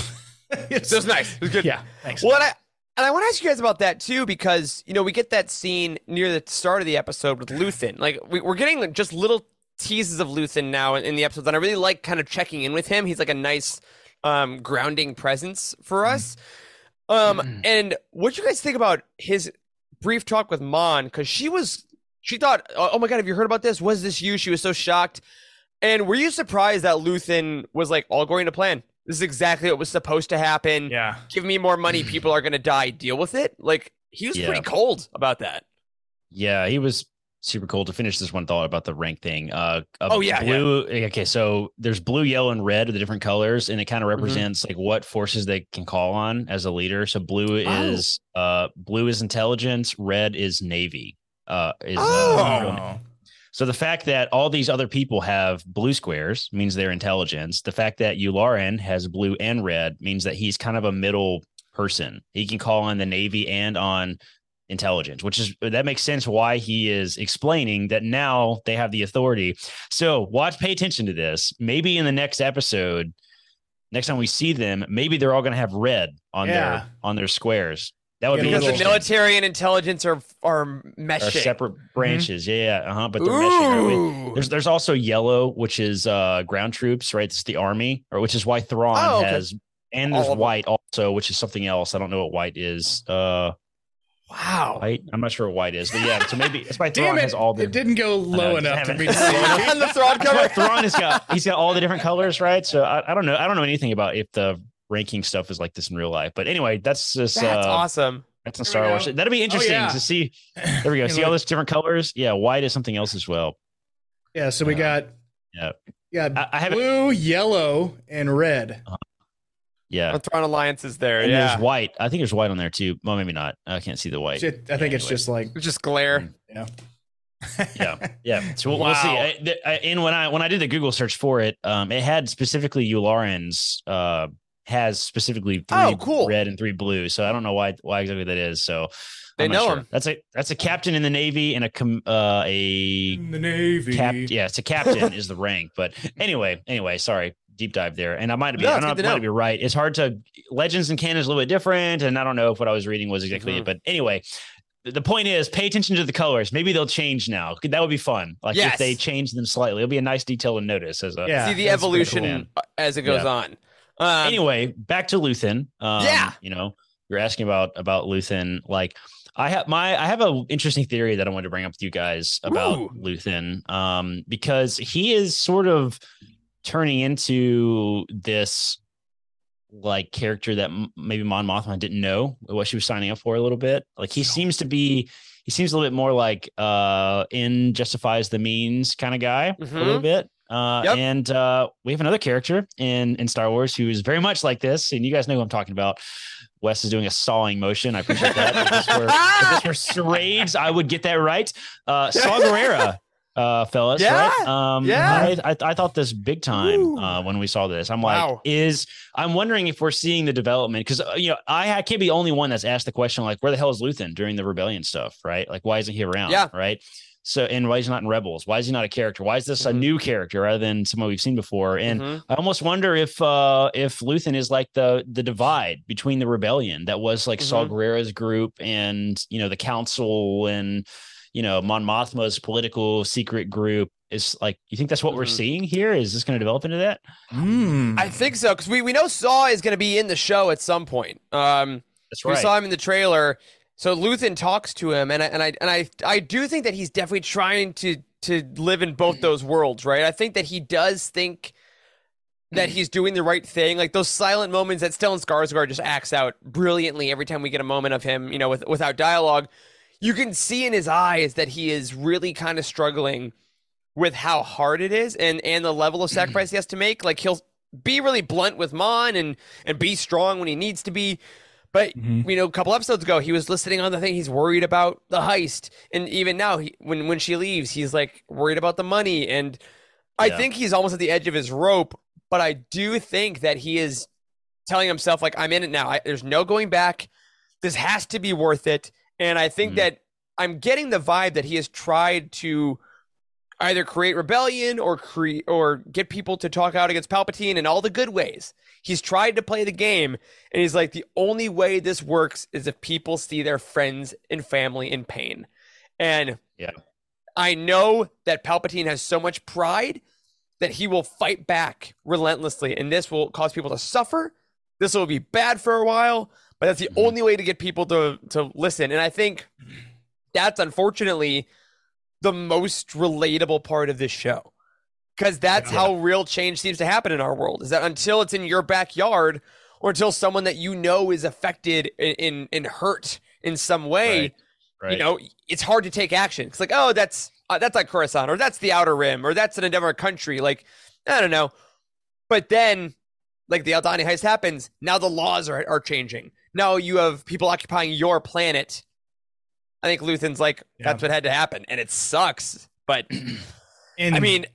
S6: it's,
S4: So it's nice. It was good.
S6: Yeah, thanks.
S4: Well, I, and I want to ask you guys about that too, because you know we get that scene near the start of the episode with Luthen. Like we, we're getting just little teases of Luthen now in, in the episodes, and I really like kind of checking in with him. He's like a nice um, grounding presence for us. Um, and what you guys think about his brief talk with Mon? Because she was, she thought, oh, oh my god, have you heard about this? Was this you? She was so shocked. And were you surprised that Luthen was like all going to plan? This is exactly what was supposed to happen
S6: yeah,
S4: give me more money, people are gonna die, deal with it. Like he was
S5: Yeah.
S4: pretty cold about that.
S5: Yeah, he was super cool. To finish this one thought about the rank thing. Uh,
S4: Oh, yeah,
S5: blue. Okay, so there's blue, yellow, and red are the different colors, and it kind of
S4: Mm-hmm.
S5: represents like what forces they can call on as a leader. So blue
S4: Oh.
S5: is uh blue is intelligence, red is navy. Uh, is
S4: Oh.
S5: uh, so the fact that all these other people have blue squares means they're intelligence. The fact that Yularen has blue and red means that he's kind of a middle person. He can call on the Navy and on intelligence, which is that makes sense why he is explaining that now they have the authority. So watch, pay attention to this. Maybe in the next episode, next time we see them, maybe they're all going to have red on
S6: Yeah.
S5: their on their squares. That would
S6: Yeah,
S5: be
S4: Because the military and intelligence are are
S5: Are
S4: meshing.
S5: separate branches, yeah, uh huh. But they're meshing.
S4: Ooh.
S5: There's there's also yellow, which is uh ground troops, right? It's the army, or which is why Thrawn
S4: Oh, okay.
S5: has, and there's
S4: All
S5: white also, which is something else. I don't know what white is. Uh,
S4: wow.
S5: white. I'm not sure what white is, but yeah. So maybe it's why
S6: damn
S5: Thrawn
S6: it,
S5: has all the.
S6: it didn't go low
S5: know,
S6: enough to be.
S4: on the Thrawn
S5: That's
S4: cover.
S5: Thrawn has got he's got all the different colors, right? So I, I don't know. I don't know anything about if the ranking stuff is like this in real life. But anyway, that's just
S4: That's
S5: uh,
S4: awesome.
S5: that's in Star Wars. That'll be interesting
S6: yeah.
S5: to see. There we go. See all those different colors. Yeah, white is something else as well.
S6: Yeah, so we
S5: Uh,
S6: got
S5: yeah.
S6: yeah,
S5: I, I haven't.
S6: blue, yellow, and red.
S5: Yeah.
S4: The Thrawn Alliance is there.
S5: And
S4: yeah.
S5: there's white. I think there's white on there too. Well, maybe not. I can't see the white.
S6: Shit, I think
S5: Yeah,
S6: it's
S5: anyway.
S6: just like
S4: It's just glare.
S6: you know.
S5: yeah, yeah. So we'll, we'll see. I, th- I, and when I when I did the Google search for it, um, it had specifically Yularen's uh has specifically three
S4: Oh, cool.
S5: red and three blue. So I don't know why why exactly that is. So
S4: They
S5: I'm
S4: know
S5: sure.
S4: him.
S5: That's a that's a captain in the Navy and a com, uh a in
S6: the Navy.
S5: cap. Yeah, it's a captain is the rank. But anyway, anyway, sorry. Deep dive there, and I might be.
S4: No,
S5: I
S4: it's
S5: don't know if I
S4: know.
S5: might be right. It's hard to legends and canon is a little bit different, and I don't know if what I was reading was exactly
S4: Mhm.
S5: it. But anyway, the- the point is, pay attention to the colors. Maybe they'll change now. That would be fun. Like
S4: Yes.
S5: if they change them slightly, it'll be a nice detail to notice. As a
S6: Yeah,
S4: See the
S6: that's pretty
S4: evolution as it goes
S5: Yeah.
S4: on. Um,
S5: anyway, back to Luthen. Um,
S4: Yeah.
S5: you know, you're asking about about Luthen. Like, I have my I have an interesting theory that I wanted to bring up with you guys about
S4: Ooh.
S5: Luthen, um, because he is sort of turning into this like character that m- maybe Mon Mothma didn't know what she was signing up for a little bit. Like he seems to be, he seems a little bit more like uh in justifies the means kind of guy a little
S4: Mhm.
S5: bit. Uh,
S4: Yep.
S5: and uh, we have another character in in Star Wars who is very much like this, and you guys know who I'm talking about. Wes is doing a sawing motion. I appreciate that. if this were, if this were charades, I would get that right. Uh, Saw Gerrera, uh, fellas.
S4: Yeah,
S5: right? Um,
S4: yeah.
S5: I, I, I thought this big time uh, when we saw this. I'm like,
S4: Wow.
S5: is I'm wondering if we're seeing the development because uh, you know I, I can't be the only one that's asked the question like, where the hell is Luthen during the rebellion stuff, right? Like, why isn't he around?
S4: Yeah.
S5: right. So, and why is he not in Rebels? Why is he not a character? Why is this a
S4: Mhm.
S5: new character rather than someone we've seen before? And
S4: Mhm.
S5: I almost wonder if uh if Luthen is like the the divide between the rebellion that was like Saw
S4: Mhm.
S5: Gerrera's group and you know the council and you know Mon Mothma's political secret group is like you think that's what we're
S4: Mhm.
S5: seeing here? Is this going to develop into that?
S6: Mm.
S4: I think so because we, we know Saw is going to be in the show at some point. Um,
S5: That's
S4: we saw him in the trailer. So Luthen talks to him, and I, and I and I I do think that he's definitely trying to to live in both those worlds, right? I think that he does think that he's doing the right thing, like those silent moments that Stellan Skarsgård just acts out brilliantly every time we get a moment of him, you know, with without dialogue. You can see in his eyes that he is really kind of struggling with how hard it is and and the level of sacrifice he has to make. Like he'll be really blunt with Mon and and be strong when he needs to be. But
S6: Mhm.
S4: you know, a couple episodes ago, he was listening on the thing. He's worried about the heist, and even now, he, when when she leaves, he's like worried about the money. And I
S5: Yeah.
S4: think he's almost at the edge of his rope. But I do think that he is telling himself, like, I'm in it now. I, there's no going back. This has to be worth it. And I think
S5: Mhm.
S4: that I'm getting the vibe that he has tried to either create rebellion or create or get people to talk out against Palpatine in all the good ways. He's tried to play the game, and he's like, the only way this works is if people see their friends and family in pain. And
S5: Yeah.
S4: I know that Palpatine has so much pride that he will fight back relentlessly, and this will cause people to suffer. This will be bad for a while, but that's the
S5: Mhm.
S4: only way to get people to to listen. And I think that's unfortunately the most relatable part of this show because that's
S5: Yeah.
S4: how real change seems to happen in our world is that until it's in your backyard or until someone that you know is affected and in, in, hurt in some way
S5: Right. Right.
S4: you know it's hard to take action it's like oh that's uh, that's like coruscant or that's the outer rim or that's an endeavor country like i don't know but then like the aldhani heist happens now the laws are, are changing now you have people occupying your planet i think luthen's like that's what had to happen and it sucks but
S6: And
S4: i mean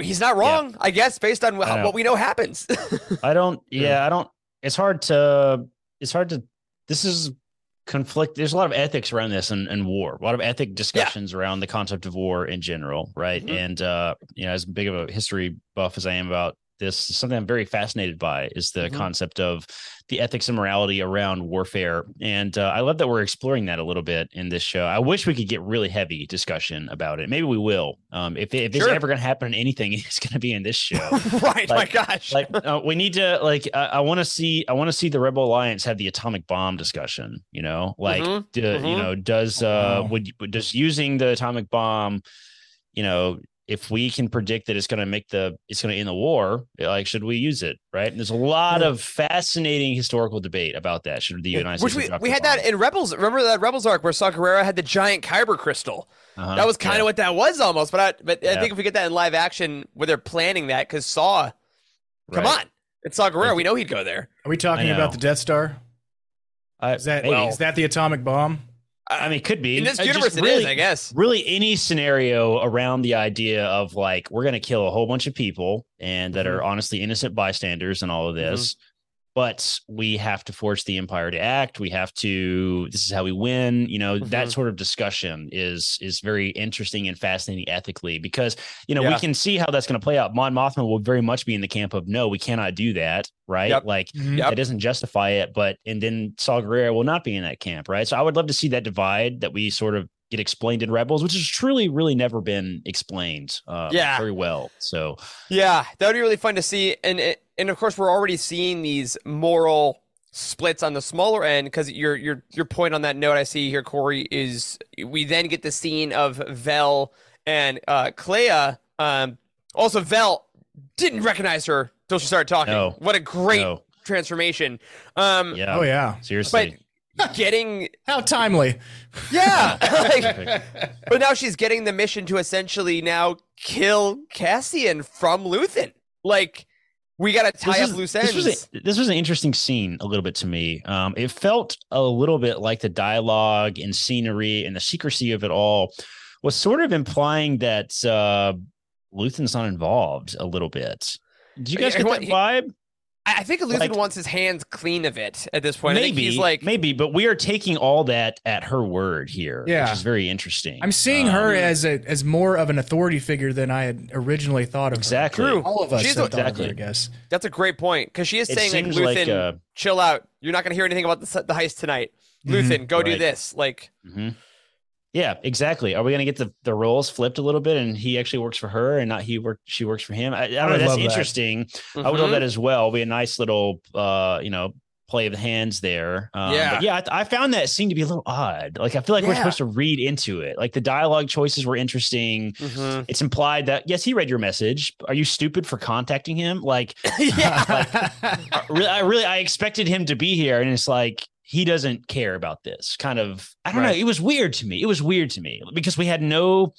S4: he's not wrong i guess based on
S5: I
S4: how,
S5: know.
S4: what we know happens
S5: I don't. Yeah, I don't. It's hard to. It's hard to. This is conflict. There's a lot of ethics around this and, and war. A lot of ethic discussions around the concept of war in general, right?
S4: Mhm.
S5: And uh, you know, as big of a history buff as I am about this, something I'm very fascinated by is the
S4: Mhm.
S5: concept of the ethics and morality around warfare. And uh, I love that we're exploring that a little bit in this show. I wish we could get really heavy discussion about it. Maybe we will. Um, if if it's ever going to happen in anything, it's going to be in this show
S4: right my gosh
S5: like uh, we need to like I, I want to see I want to see the Rebel Alliance have the atomic bomb discussion. You know, like
S4: Mhm,
S5: do-
S4: mhm.
S5: you know does uh
S6: Wow.
S5: would does using the atomic bomb, you know. If we can predict that it's going to make the it's going to end the war, like should we use it? Right? And there's a lot of fascinating historical debate about that. Should the United
S4: which
S5: States
S4: we, we
S5: the
S4: had that in rebels remember that rebels arc where saw Gerrera had the giant kyber crystal
S5: Uh-huh.
S4: That was kind of
S5: Yeah.
S4: what that was almost, but I, but I think if we get that in live action where they're planning that, because Saw, come
S5: Right.
S4: on, it's Saw Gerrera, we know he'd go there.
S6: are we talking about the Death Star?
S5: I,
S6: Is that
S5: maybe.
S6: is that the atomic bomb?
S5: I mean, it could be
S4: In this universe, it
S5: really-
S4: is, I guess.
S5: really any scenario around the idea of like we're going to kill a whole bunch of people and that
S4: Mhm.
S5: are honestly innocent bystanders and all of this but we have to force the empire to act we have to this is how we win you know that
S4: Mhm.
S5: sort of discussion is is very interesting and fascinating ethically because you know we can see how that's going to play out mon mothma will very much be in the camp of no we cannot do that right
S4: Yep.
S5: like
S6: Mhm.
S4: Yep.
S5: that doesn't justify it. But and then Saw Gerrera will not be in that camp, right? So I would love to see that divide that we sort of get explained in Rebels, which has truly, really never been explained, uh,
S4: Yeah.
S5: very well. So
S4: Yeah, that would be really fun to see, and and of course we're already seeing these moral splits on the smaller end because your your your point on that note I see here, Corey, is we then get the scene of Vel and uh, Cleya. Um, also, Vel didn't recognize her till she started talking.
S5: No.
S4: What a great
S5: No.
S4: transformation. Um,
S5: Yeah.
S6: Oh yeah.
S5: Seriously.
S4: but getting
S6: How timely.
S4: yeah, like, but now she's getting the mission to essentially now kill Cassian from Luthen. Like we got to tie
S5: This
S4: up
S5: was-
S4: loose
S5: This was, a, this was an interesting scene a little bit to me. Um, it felt a little bit like the dialogue and scenery and the secrecy of it all was sort of implying that uh, Luthen's not involved a little bit. Did you guys get that vibe?
S4: I I think Luthen
S5: like-
S4: wants his hands clean of it at this point.
S5: Maybe,
S4: he's like,
S5: maybe, but we are taking all that at her word here,
S6: Yeah.
S5: which is very interesting.
S6: I'm seeing her
S5: Um,
S6: as a as more of an authority figure than I had originally thought of. her.
S5: exactly.
S4: True.
S6: All of us
S4: She's
S6: had
S4: a-
S6: thought of her,
S5: Exactly.
S6: I guess.
S4: that's a great point because she is
S5: It
S4: saying like Luthen,
S5: like uh,
S4: chill out. You're not going to hear anything about the, the heist tonight. Luthen, go do this. Like,
S5: mhm. Yeah, exactly. Are we going to get the, the roles flipped a little bit, and he actually works for her, and not he work she works for him? I, I don't know.
S6: would
S5: That's
S6: love that.
S5: interesting. I would love
S4: mhm.
S5: that as well. Be a nice little, uh, you know, play of the hands there. Um,
S4: Yeah.
S5: but yeah, I, I found that scene to be a little odd. Like I feel like we're supposed to read into it. Like the dialogue choices were interesting.
S4: Mhm.
S5: It's implied that yes, he read your message. Are you stupid for contacting him? Like,
S4: yeah.
S5: I really, I really, I expected him to be here, and it's like he doesn't care about this. Kind of, I don't
S4: Right.
S5: know. It was weird to me. It was weird to me because we had no,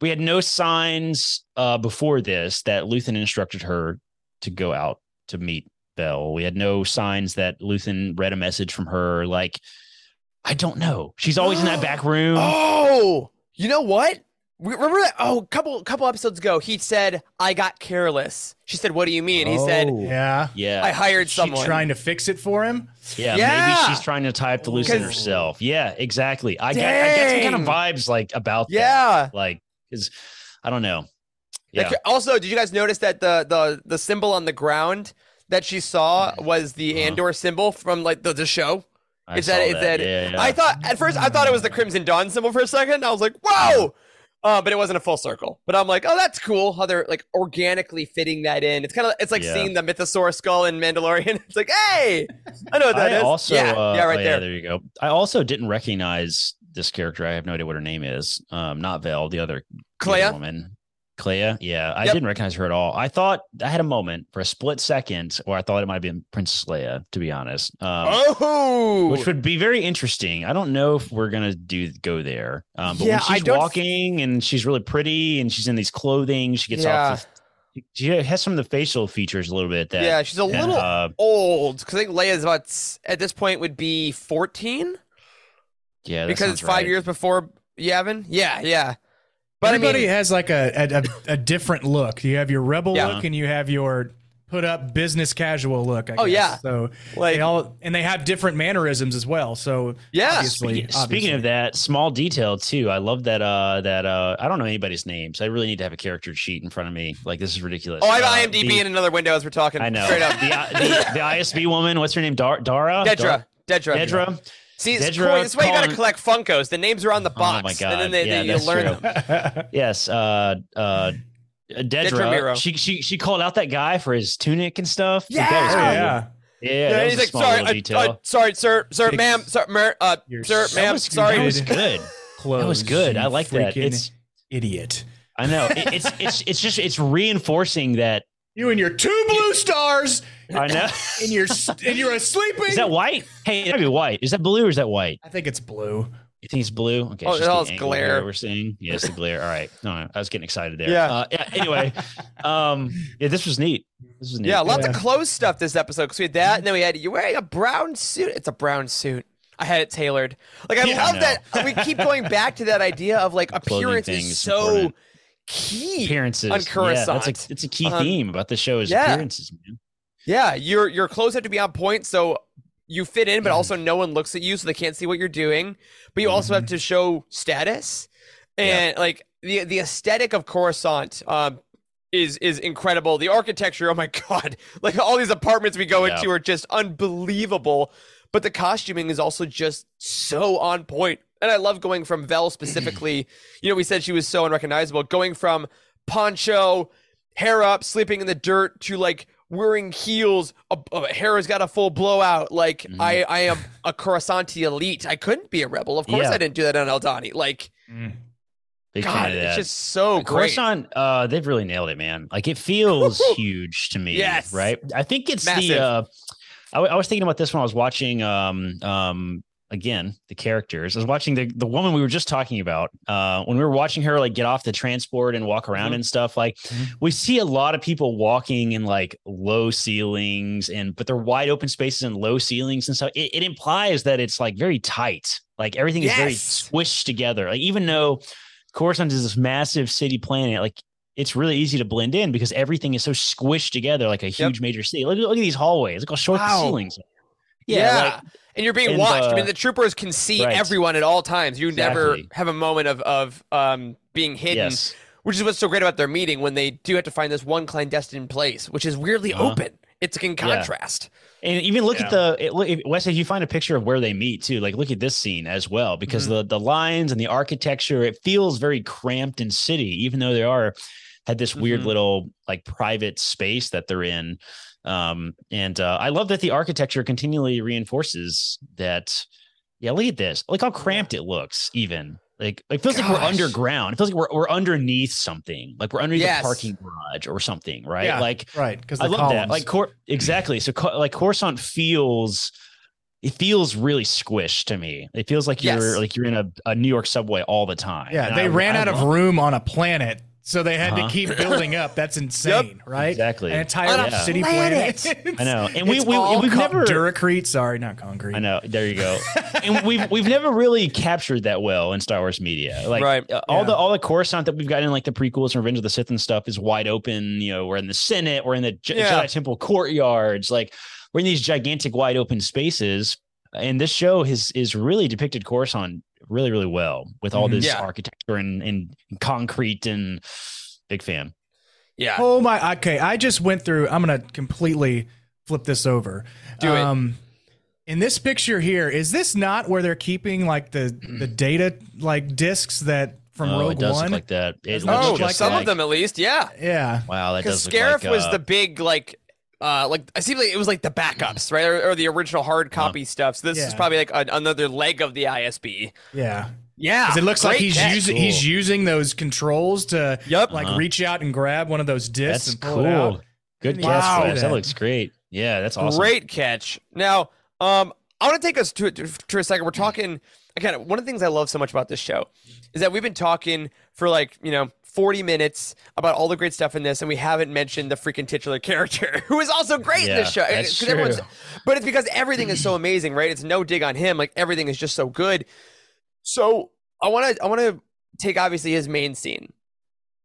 S5: we had no signs uh, before this that Luthen instructed her to go out to meet Vel. We had no signs that Luthen read a message from her. Like, I don't know. She's always in that back room.
S4: Oh, you know what? We- Remember that? Oh, a couple couple episodes ago, he said, "I got careless." She said, "What do you mean?" He said,
S5: Oh,
S6: Yeah.
S5: yeah,
S4: "I hired
S6: She
S4: someone."
S6: trying to fix it for him.
S5: Yeah,
S4: Yeah.
S5: maybe she's trying to tie up the loose end
S4: 'Cause-
S5: herself. Yeah, exactly. I get, I get some kind of
S4: Dang.
S5: vibes like about that.
S4: yeah.
S5: Like, because I don't know.
S4: Like,
S5: Yeah,
S4: also, did you guys notice that the the the symbol on the ground that she saw was the
S5: Uh-huh.
S4: Andor symbol from like the, the show?
S5: I
S4: Is that
S5: saw
S4: is that?
S5: Yeah, yeah.
S4: I thought at first I thought it was the Crimson Dawn symbol for a second. I was like, whoa. Uh, but it wasn't a full circle. But I'm like, oh, that's cool how they're like organically fitting that in. It's kind of it's like
S5: Yeah.
S4: seeing the Mythosaur skull in Mandalorian. It's like, hey, I know what that
S5: I
S4: is.
S5: also,
S4: yeah,
S5: uh,
S4: yeah, right
S5: oh,
S4: there.
S5: there you go. I also didn't recognize this character. I have no idea what her name is. Um, not Vel, the other, the
S4: Cleya?
S5: other woman. Cleya, yeah, I
S4: Yep.
S5: didn't recognize her at all. I thought I had a moment for a split second where I thought it might have been Princess Leia, to be honest. Um,
S4: Oh,
S5: which would be very interesting. I don't know if we're gonna do go there, um, but
S4: Yeah,
S5: when she's walking and she's really pretty and she's in these clothing, she gets
S4: Yeah.
S5: off. The, she has some of the facial features a little bit. That
S4: yeah, she's a little
S5: uh,
S4: old because I think Leia's about at this point would be 14
S5: yeah,
S4: because it's five
S5: right.
S4: years before Yavin. Yeah, yeah. But
S6: Everybody
S4: I mean,
S6: has like a, a, a, a different look. You have your rebel
S4: Yeah.
S6: look and you have your put up business casual look. I
S4: Oh,
S6: guess.
S4: yeah.
S6: So
S4: like,
S6: they all and they have different mannerisms as well. So
S4: yeah,
S6: obviously,
S5: Speaking, speaking of that, small detail too. I love that. Uh, that uh, I don't know anybody's names. I really need to have a character sheet in front of me. Like this is ridiculous.
S4: Oh, I have
S5: Uh,
S4: IMDb
S5: the-
S4: in another window as we're talking.
S5: I know
S4: Straight up.
S5: the, the the ISB woman. What's her name? Dar- Dara.
S4: Dedra. Dedra.
S5: Dar- Dedra.
S4: See, it's
S5: Dedra
S4: cool. This why you gotta collect Funkos. The names are on the box.
S5: Oh my god!
S4: And then they,
S5: yeah,
S4: they, you learn
S5: true.
S4: them.
S5: Yes. Uh. Uh. Dedra.
S4: Meero.
S5: She she she called out that guy for his tunic and stuff. Like,
S4: Yeah!
S5: that was cool.
S6: yeah.
S5: Yeah.
S4: Yeah,
S5: that
S4: he's
S5: a
S4: like,
S5: small
S4: sorry,
S5: little
S4: uh, uh, sorry, sir, sir,
S6: Ex-
S4: ma'am, sir, mer, uh,
S6: You're
S4: sir,
S6: so
S4: ma'am, sorry.
S5: that was good.
S6: Clothes,
S5: That was good. I like that. It's
S6: idiot.
S5: I know. It, it's it's it's just it's reinforcing that.
S6: You and your two blue stars,
S5: I know.
S6: and you're and you're sleeping.
S5: Is that white? Hey, it might be white. Is that blue or is that white?
S6: I think it's blue.
S5: You think it's blue? Okay.
S4: Oh,
S5: it's just
S4: that
S5: the
S4: glare.
S5: We're seeing. Yeah, it's the glare. All right. No, I was getting excited there.
S4: Yeah.
S5: Uh, yeah. Anyway, um, yeah, this was neat. This was neat.
S4: Yeah, lots
S6: Yeah.
S4: of clothes stuff this episode because we had that, and then we had you wearing a brown suit. It's a brown suit. I had it tailored. Like I
S5: Yeah,
S4: love
S5: know.
S4: that. We keep going back to that idea of like
S5: Clothing
S4: appearance is
S5: is
S4: so
S5: important.
S4: key.
S5: appearances
S4: on
S5: Yeah, that's a it's a key
S4: Um,
S5: theme about the show is
S4: yeah.
S5: appearances, man.
S4: Yeah, your your clothes have to be on point so you fit in, but
S5: Mm-hmm.
S4: also no one looks at you, so they can't see what you're doing. But you also have to show status, and like the the aesthetic of Coruscant um, is is incredible. The architecture, oh my god, like all these apartments we go
S5: Yeah.
S4: into are just unbelievable. But the costuming is also just so on point. And I love going from Vel specifically. you know, we said she was so unrecognizable. Going from poncho, hair up, sleeping in the dirt to like wearing heels. A, a hair has got a full blowout. Like
S5: Mhm.
S4: I, I am a Coruscanti elite. I couldn't be a rebel. Of course,
S5: Yeah.
S4: I didn't do that on Aldhani. Like
S5: Big fan
S4: God,
S5: of
S4: it's just so great.
S5: Coruscant, uh, they've really nailed it, man. Like it feels huge to me.
S4: Yes.
S5: Right. I think it's
S4: Massive.
S5: the. Uh, I, w- I was thinking about this when I was watching. Um. Um. Again, the characters. I was watching the the woman we were just talking about. Uh, when we were watching her like get off the transport and walk around
S4: Mhm.
S5: and stuff. Like
S6: Mhm.
S5: we see a lot of people walking in like low ceilings and but they're wide open spaces and low ceilings and stuff. It, it implies that it's like very tight. Like everything is very squished together. Like even though Coruscant is this massive city planet. Like it's really easy to blend in because everything is so squished together like a huge major city. Look, look at these hallways. Look how short
S6: Wow.
S5: the ceilings. are.
S4: Yeah.
S5: Yeah, like,
S4: and you're being
S5: and,
S4: watched. I
S5: uh,
S4: mean, the troopers can see
S5: right.
S4: everyone at all times. You never have a moment of of um being hidden,
S5: yes,
S4: which is what's so great about their meeting when they do have to find this one clandestine place, which is weirdly
S5: Uh-huh.
S4: open. It's in contrast.
S5: and even look
S6: Yeah.
S5: at the it, look, if, Wes. If you find a picture of where they meet too, like look at this scene as well because
S4: Mm-hmm.
S5: the the lines and the architecture it feels very cramped and city, even though they are had this weird
S4: Mhm.
S5: little like private space that they're in. Um, and uh, I love that the architecture continually reinforces that. Yeah, look at this. Look how cramped it looks. Even like it feels like we're underground. It feels like we're we're underneath something. Like we're underneath
S4: Yes.
S5: a parking garage or something, right?
S6: Yeah,
S5: Like
S6: right because
S5: I love that. Like Cor- exactly. So co- like Coruscant feels it feels really squished to me. It feels like you're
S4: Yes.
S5: like you're in a, a New York subway all the time.
S6: yeah,
S5: And
S6: they
S5: I-
S6: ran
S5: I
S6: out of
S5: love-
S6: room on a planet, so they had
S5: Uh-huh.
S6: to keep building up. That's insane, right?
S5: Exactly.
S6: An entire
S4: On
S5: a
S6: city
S4: planet.
S6: planet.
S5: I know. And we-
S6: It's
S5: we-
S6: all
S5: we've
S6: con-
S5: never-
S6: Duracrete. Sorry, not concrete.
S5: I know. There you go. and we've we've never really captured that well in Star Wars media. Like
S4: Right.
S5: uh, all
S6: Yeah.
S5: the all the Coruscant that we've got in like the prequels and Revenge of the Sith and stuff is wide open. You know, we're in the Senate, we're in the Je-
S4: Yeah.
S5: Jedi Temple courtyards, like we're in these gigantic wide open spaces. And this show has is really depicted Coruscant really, really well with all
S6: Mhm.
S5: this
S4: Yeah.
S5: architecture and, and concrete and big fan.
S4: Yeah.
S6: Oh my. Okay, I just went through. I'm gonna completely flip this over.
S4: Do it.
S6: Um, in this picture here, is this not where they're keeping like the the data like discs that from
S5: oh,
S6: Rogue
S5: it does
S6: One?
S5: look like that. It
S6: Doesn't
S5: looks
S4: Oh,
S6: look
S5: just
S4: some
S5: like,
S4: of them at least. Yeah.
S6: yeah.
S5: Wow, that
S4: Because
S5: does look
S4: Scarif
S5: like,
S4: was
S5: uh,
S4: the big like uh like I see like it was like the backups, right? Or, or the original hard copy stuff. So this is probably like a, another leg of the ISB.
S6: Yeah.
S4: Yeah,
S6: it looks like he's
S4: catch.
S6: using
S5: Cool.
S6: he's using those controls to
S4: Yep.
S6: like
S5: Uh-huh.
S6: reach out and grab one of those discs
S5: That's
S6: and pull it
S5: cool.
S6: out.
S5: Good
S6: Didn't
S5: catch,
S6: even see
S5: Wes. That
S6: that.
S5: looks great. Yeah, that's awesome.
S4: Great catch. Now, um, I want to take us to to a second. We're talking again. One of the things I love so much about this show is that we've been talking for like you know forty minutes about all the great stuff in this, and we haven't mentioned the freaking titular character, who is also great in
S5: Yeah,
S4: this show.
S5: that's
S4: 'Cause everyone's-
S5: true.
S4: But it's because everything is so amazing, right? It's no dig on him. Like everything is just so good. So I want to I want to take obviously his main scene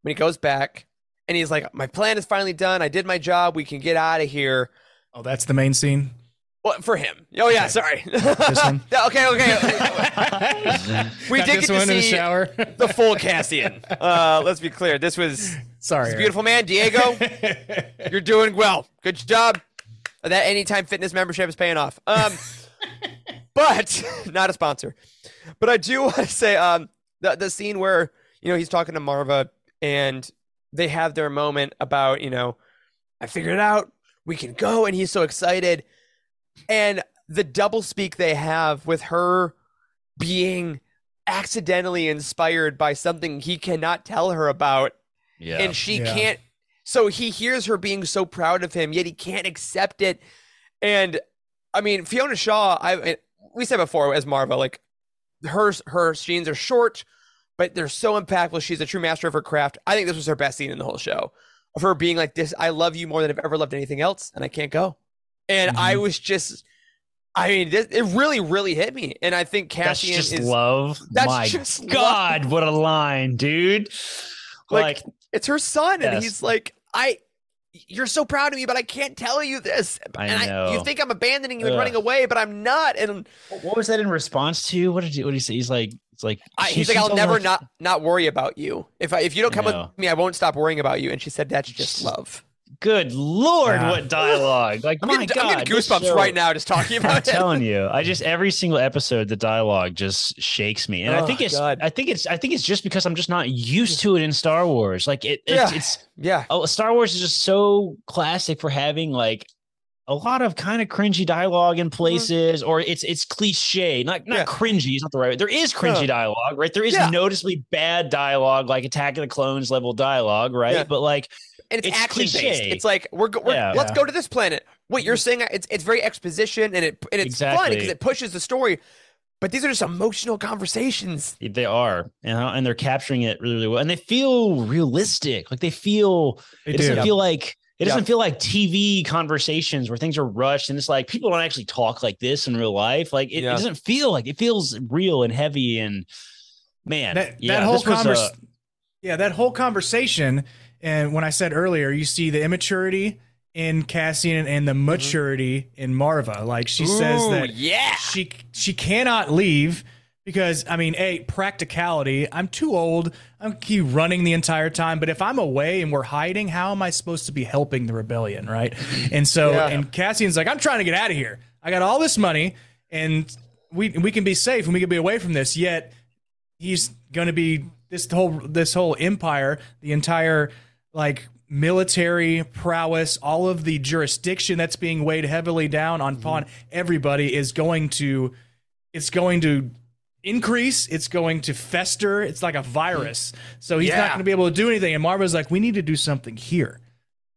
S4: when he goes back and he's like, "My plan is finally done. I did my job. We can get out of here."
S6: Oh, that's the main scene.
S4: Well, for him. Oh yeah, sorry.
S6: This one?
S4: Okay, okay. we
S6: Got
S4: did
S6: this
S4: get to
S6: one in the
S4: see
S6: shower.
S4: the full Cassian. Uh, let's be clear. This was
S6: Sorry,
S4: this beautiful man, Diego. You're doing well. Good job. That Anytime Fitness membership is paying off. Um, but not a sponsor. But I do want to say um, the the scene where you know he's talking to Marva and they have their moment about you know I figured it out. We can go, and he's so excited. And the double speak they have with her being accidentally inspired by something he cannot tell her about.
S5: Yeah.
S4: and she
S6: Yeah.
S4: can't so he hears her being so proud of him yet he can't accept it. And i mean fiona shaw i we said before as marva like her her scenes are short but they're so impactful. She's a true master of her craft. I think this was her best scene in the whole show of her being like this i love you more than i've ever loved anything else and i can't go and i
S6: Mhm.
S4: was just i mean this, it really really hit me and i think
S5: that's
S4: cassian
S5: just
S4: is
S5: love.
S4: That's
S5: My
S4: just love.
S5: God, what a line, dude.
S4: Like,
S5: Like,
S4: it's her son and he's like i you're so proud of me but i can't tell you this
S5: I
S4: and
S5: know.
S4: you think i'm abandoning you and running away but i'm not and
S5: what was that in response to? What did he, what did he say? He's like, it's like,
S4: I, he's like i'll never not not worry about you if i if you don't come with me i won't stop worrying about you and she said that's Just- love
S5: good lord, what dialogue! Like
S4: I'm
S5: my
S4: getting,
S5: god,
S4: I'm getting goosebumps
S5: show-
S4: right now just talking about I'm it.
S5: telling you, I just every single episode, the dialogue just shakes me, and I
S4: Oh,
S5: think it's,
S4: God.
S5: I think it's, I think it's just because I'm just not used to it in Star Wars. Like it, it's,
S4: Yeah.
S5: it's
S4: Yeah.
S5: oh, Star Wars is just so classic for having like a lot of kind of cringy dialogue in places, or it's it's cliche, not not
S4: Mm-hmm. Yeah.
S5: cringy is not the right. There is cringy dialogue, right? There is
S4: Yeah.
S5: noticeably bad dialogue, like Attack of the Clones level dialogue, right? But like
S4: and it's,
S5: It's
S4: action based.
S5: cliche.
S4: It's like we're, go- we're
S5: Yeah.
S4: let's
S6: Yeah.
S4: go to this planet. Wait, you're saying it's it's very exposition and it and it's fun because it pushes the story. But these are just emotional conversations.
S5: They are, and and they're capturing it really, really well, and they feel realistic. Like they feel.
S6: They
S5: it doesn't
S6: do.
S5: feel like it
S4: Yeah.
S5: doesn't feel like TV conversations where things are rushed, and it's like people don't actually talk like this in real life. Like it,
S4: Yeah.
S5: it doesn't feel like it feels real and heavy. And man,
S6: that,
S5: yeah,
S6: that whole
S5: this was, uh,
S6: convers- yeah that whole conversation and when i said earlier you see the immaturity in cassian and the mm-hmm. maturity in marva. Like she says that
S4: yeah.
S6: she she cannot leave because i mean a practicality i'm too old. I'm keep running the entire time. But if i'm away and we're hiding how am i supposed to be helping the rebellion right? And so
S4: Yeah.
S6: and cassian's like i'm trying to get out of here. I got all this money and we we can be safe and we can be away from this. Yet he's going to be this whole this whole empire the entire like military prowess all of the jurisdiction that's being weighed heavily down on upon everybody is going to it's going to increase it's going to fester it's like a virus so he's not going to be able to do anything and marva's like we need to do something here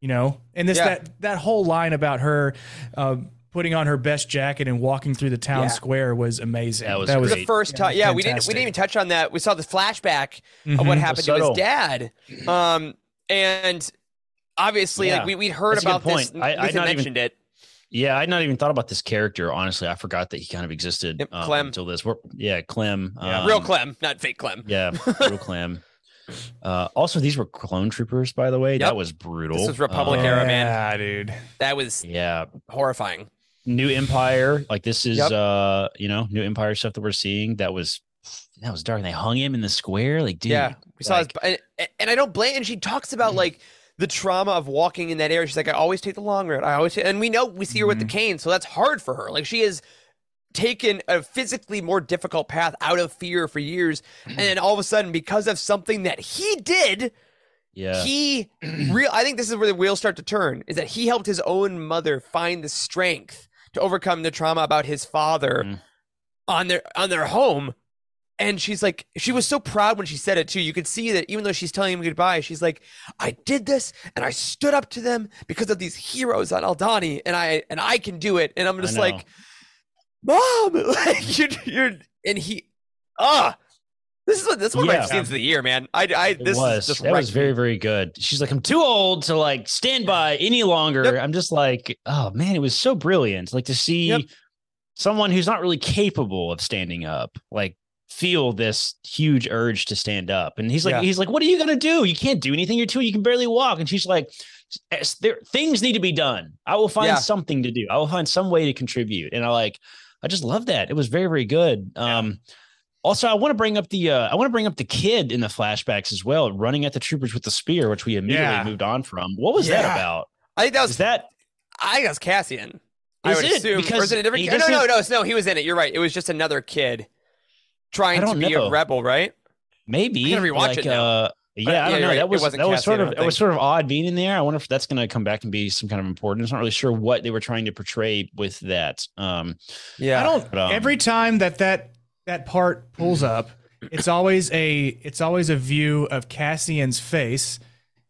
S6: you know and this
S4: Yeah.
S6: that that whole line about her uh, putting on her best jacket and walking through the town
S4: Yeah.
S6: square was amazing
S5: That was
S4: It was
S5: great.
S4: the first time. Yeah, we didn't we didn't even touch on that. We saw the flashback of what
S6: Mhm.
S4: happened to his
S5: subtle.
S4: dad. Um, and obviously,
S5: Yeah.
S4: like we we'd heard
S5: That's a good
S4: about this.
S5: I- I'd
S4: Nathan
S5: not even-
S4: mentioned it.
S5: Yeah, I'd not even thought about this character. Honestly, I forgot that he kind of existed
S4: Yep,
S5: um,
S4: Clem.
S5: until this. We're, yeah, Clem.
S6: Yeah.
S5: um,
S4: Real Clem, not fake Clem.
S5: Yeah, real Clem. Uh, also, these were clone troopers, by the way.
S4: Yep.
S5: That was brutal.
S4: This was Republic
S5: Um,
S4: era, man.
S6: yeah dude
S4: That was
S5: Yeah,
S4: horrifying.
S5: New Empire. Like this is,
S4: Yep.
S5: uh, you know, New Empire stuff that we're seeing. That was that was dark. And they hung him in the square. Like, dude.
S4: yeah, we saw
S5: like-
S4: his, and, and I don't blame. And she talks about like the trauma of walking in that area. She's like, I always take the long road. I always, and we know we see her with the cane, so that's hard for her. Like she has taken a physically more difficult path out of fear for years, and then all of a sudden, because of something that he did,
S5: Yeah.
S4: he real. I think this is where the wheels start to turn. Is that he helped his own mother find the strength to overcome the trauma about his father
S5: Mhm.
S4: on their on their home. And she's like, she was so proud when she said it too. You could see that even though she's telling him goodbye, she's like, I did this and I stood up to them because of these heroes on Aldhani, and I and I can do it. And I'm just like, Mom, like you're you're and he ah. This is what this is one of my scenes of the year, man. I, I this
S5: was that
S4: right
S5: was very very good. She's like, I'm too old to like stand by any longer.
S4: Yep.
S5: I'm just like, oh man, it was so brilliant. Like to see
S4: Yep.
S5: someone who's not really capable of standing up, like feel this huge urge to stand up. And he's like,
S4: Yeah.
S5: he's like, what are you gonna do? You can't do anything. You're too. You can barely walk. And she's like, there things need to be done. I will find
S4: Yeah.
S5: something to do. I will find some way to contribute. And I like, I just love that. It was very very good. Um. Also, I want to bring up the uh, I want to bring up the kid in the flashbacks as well, running at the troopers with the spear, which we immediately
S6: Yeah.
S5: moved on from. What was that about?
S4: I think that
S5: Is
S4: was
S5: that
S4: I think that was Cassian. I
S5: Is
S4: would
S5: it?
S4: assume. or
S5: Because
S4: is it a different kid? No, no, no, it's- no. He was in it. You're right. It was just another kid trying to be
S5: know.
S4: a rebel, right?
S5: maybe?
S4: I gotta rewatch
S5: like,
S4: it now.
S5: Uh, yeah,
S4: yeah,
S5: I don't
S4: you're
S5: know.
S4: right.
S5: That was that was sort of
S4: don't
S5: it was sort of odd being in there. I wonder if that's going to come back and be some kind of important. I'm not really sure what they were trying to portray with that. Um,
S4: Yeah.
S6: I don't.
S5: But, um,
S6: every time that that that part pulls up, it's always a it's always a view of Cassian's face,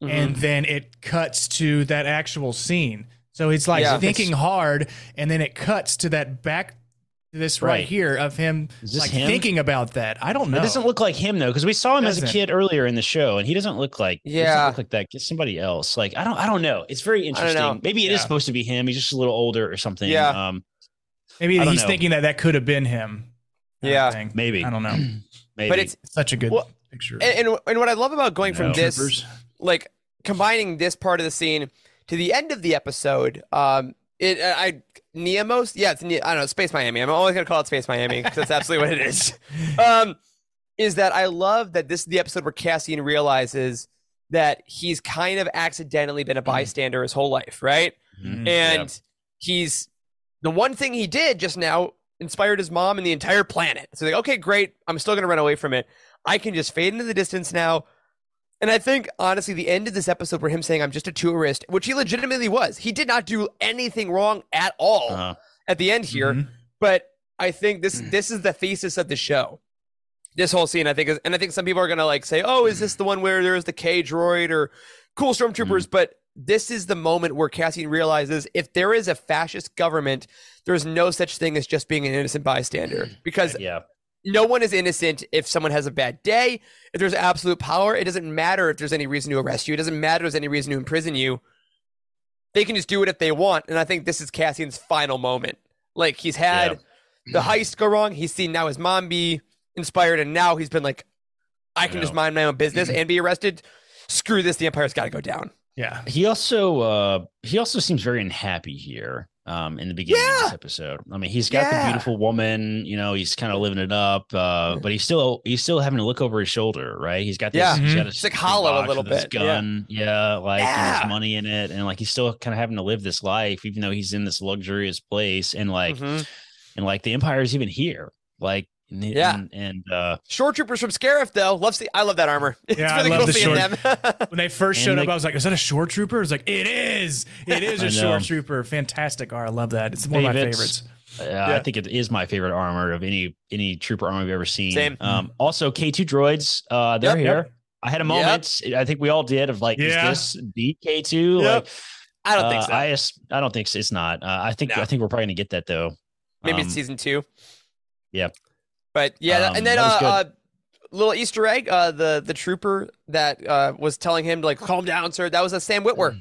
S4: Mm-hmm.
S6: and then it cuts to that actual scene. So it's like
S4: Yeah.
S6: thinking hard, and then it cuts to that back this right,
S5: Right.
S6: here of him
S5: Is this
S6: like
S5: him?
S6: thinking about that. I don't know.
S5: It doesn't look like him though, because we saw him as a kid earlier in the show, and he doesn't look like
S4: Yeah.
S5: look like that. Get somebody else. Like I don't I don't know. It's very
S4: know.
S5: interesting. Maybe it is
S6: Yeah.
S5: supposed to be him. He's just a little older or something.
S4: Yeah.
S5: Um,
S6: Maybe he's
S5: know.
S6: thinking that that could have been him. kind of
S4: Yeah.
S6: thing.
S5: maybe.
S6: I don't know.
S5: maybe.
S4: but it's
S6: Such a good
S4: Well,
S6: picture.
S4: and, and and what I love about going from this,
S6: Troopers.
S4: like combining this part of the scene to the end of the episode, um, it I Niamos, yeah, it's I don't know, Space Miami. I'm always gonna call it Space Miami because that's absolutely what it is. Um, is that I love that this is the episode where Cassian realizes that he's kind of accidentally been a bystander his whole life, right?
S5: Mhm.
S4: And he's the one thing he did just now inspired his mom and the entire planet. So like, okay, great. I'm still gonna run away from it. I can just fade into the distance now. And I think honestly, the end of this episode where him saying I'm just a tourist, which he legitimately was. He did not do anything wrong at all
S5: Uh-huh.
S4: at the end here.
S6: Mhm.
S4: But I think this this is the thesis of the show. This whole scene, I think, is, and I think some people are gonna like say, "Oh, is this the one where there's the K droid or cool stormtroopers?" But this is the moment where Cassian realizes if there is a fascist government, there's no such thing as just being an innocent bystander because
S5: yeah.
S4: No one is innocent if someone has a bad day. If there's absolute power, it doesn't matter if there's any reason to arrest you. It doesn't matter if there's any reason to imprison you. They can just do it if they want. And I think this is Cassian's final moment. Like he's had the heist go wrong. He's seen now his mom be inspired, and now he's been like, I can
S5: I
S4: just mind my own business and be arrested. Screw this. The Empire's got to go down.
S6: Yeah.
S5: He also uh he also seems very unhappy here um in the beginning of this episode. I mean, he's got
S4: Yeah.
S5: the beautiful woman, you know, he's kind of living it up, uh but he's still he's still having to look over his shoulder, right? He's got this
S4: Yeah.
S5: he's got a
S4: It's like hollow a little bit, yeah.
S5: gun, yeah, like
S4: Yeah.
S5: money in it and like he's still kind of having to live this life even though he's in this luxurious place and like
S4: Mhm.
S5: and like the empire is even here. Like and,
S4: Yeah.
S5: and, and uh
S4: Shoretroopers from Scarif, though. Love see. I love that armor. It's
S6: Yeah, I love
S4: cool
S6: the
S4: seeing
S6: short-
S4: them.
S6: When they first
S5: And
S6: showed
S5: like-
S6: up, I was like, "Is that a shoretrooper?" It's like, "It is. It is a
S5: know.
S6: shoretrooper." Fantastic art. I love that. It's one of my favorites.
S5: Uh, I think it is my favorite armor of any any trooper armor we've ever seen.
S4: Same.
S5: Um, also, K two droids, uh, they're
S4: Yep,
S5: here.
S4: yep.
S5: I had a moment. I think we all did of like,
S6: Yeah.
S5: is this beat K two?
S4: Yep.
S5: Like,
S4: I don't think
S5: uh,
S4: so.
S5: I I don't think so. it's not. Uh, I think
S4: No.
S5: I think we're probably gonna get that though.
S4: Maybe
S5: Um,
S4: it's season two.
S5: yeah.
S4: But yeah,
S5: Um,
S4: and then
S5: that
S4: uh, uh, little Easter egg, uh, the the trooper that uh, was telling him to like calm down, sir. That was a Sam Witwer.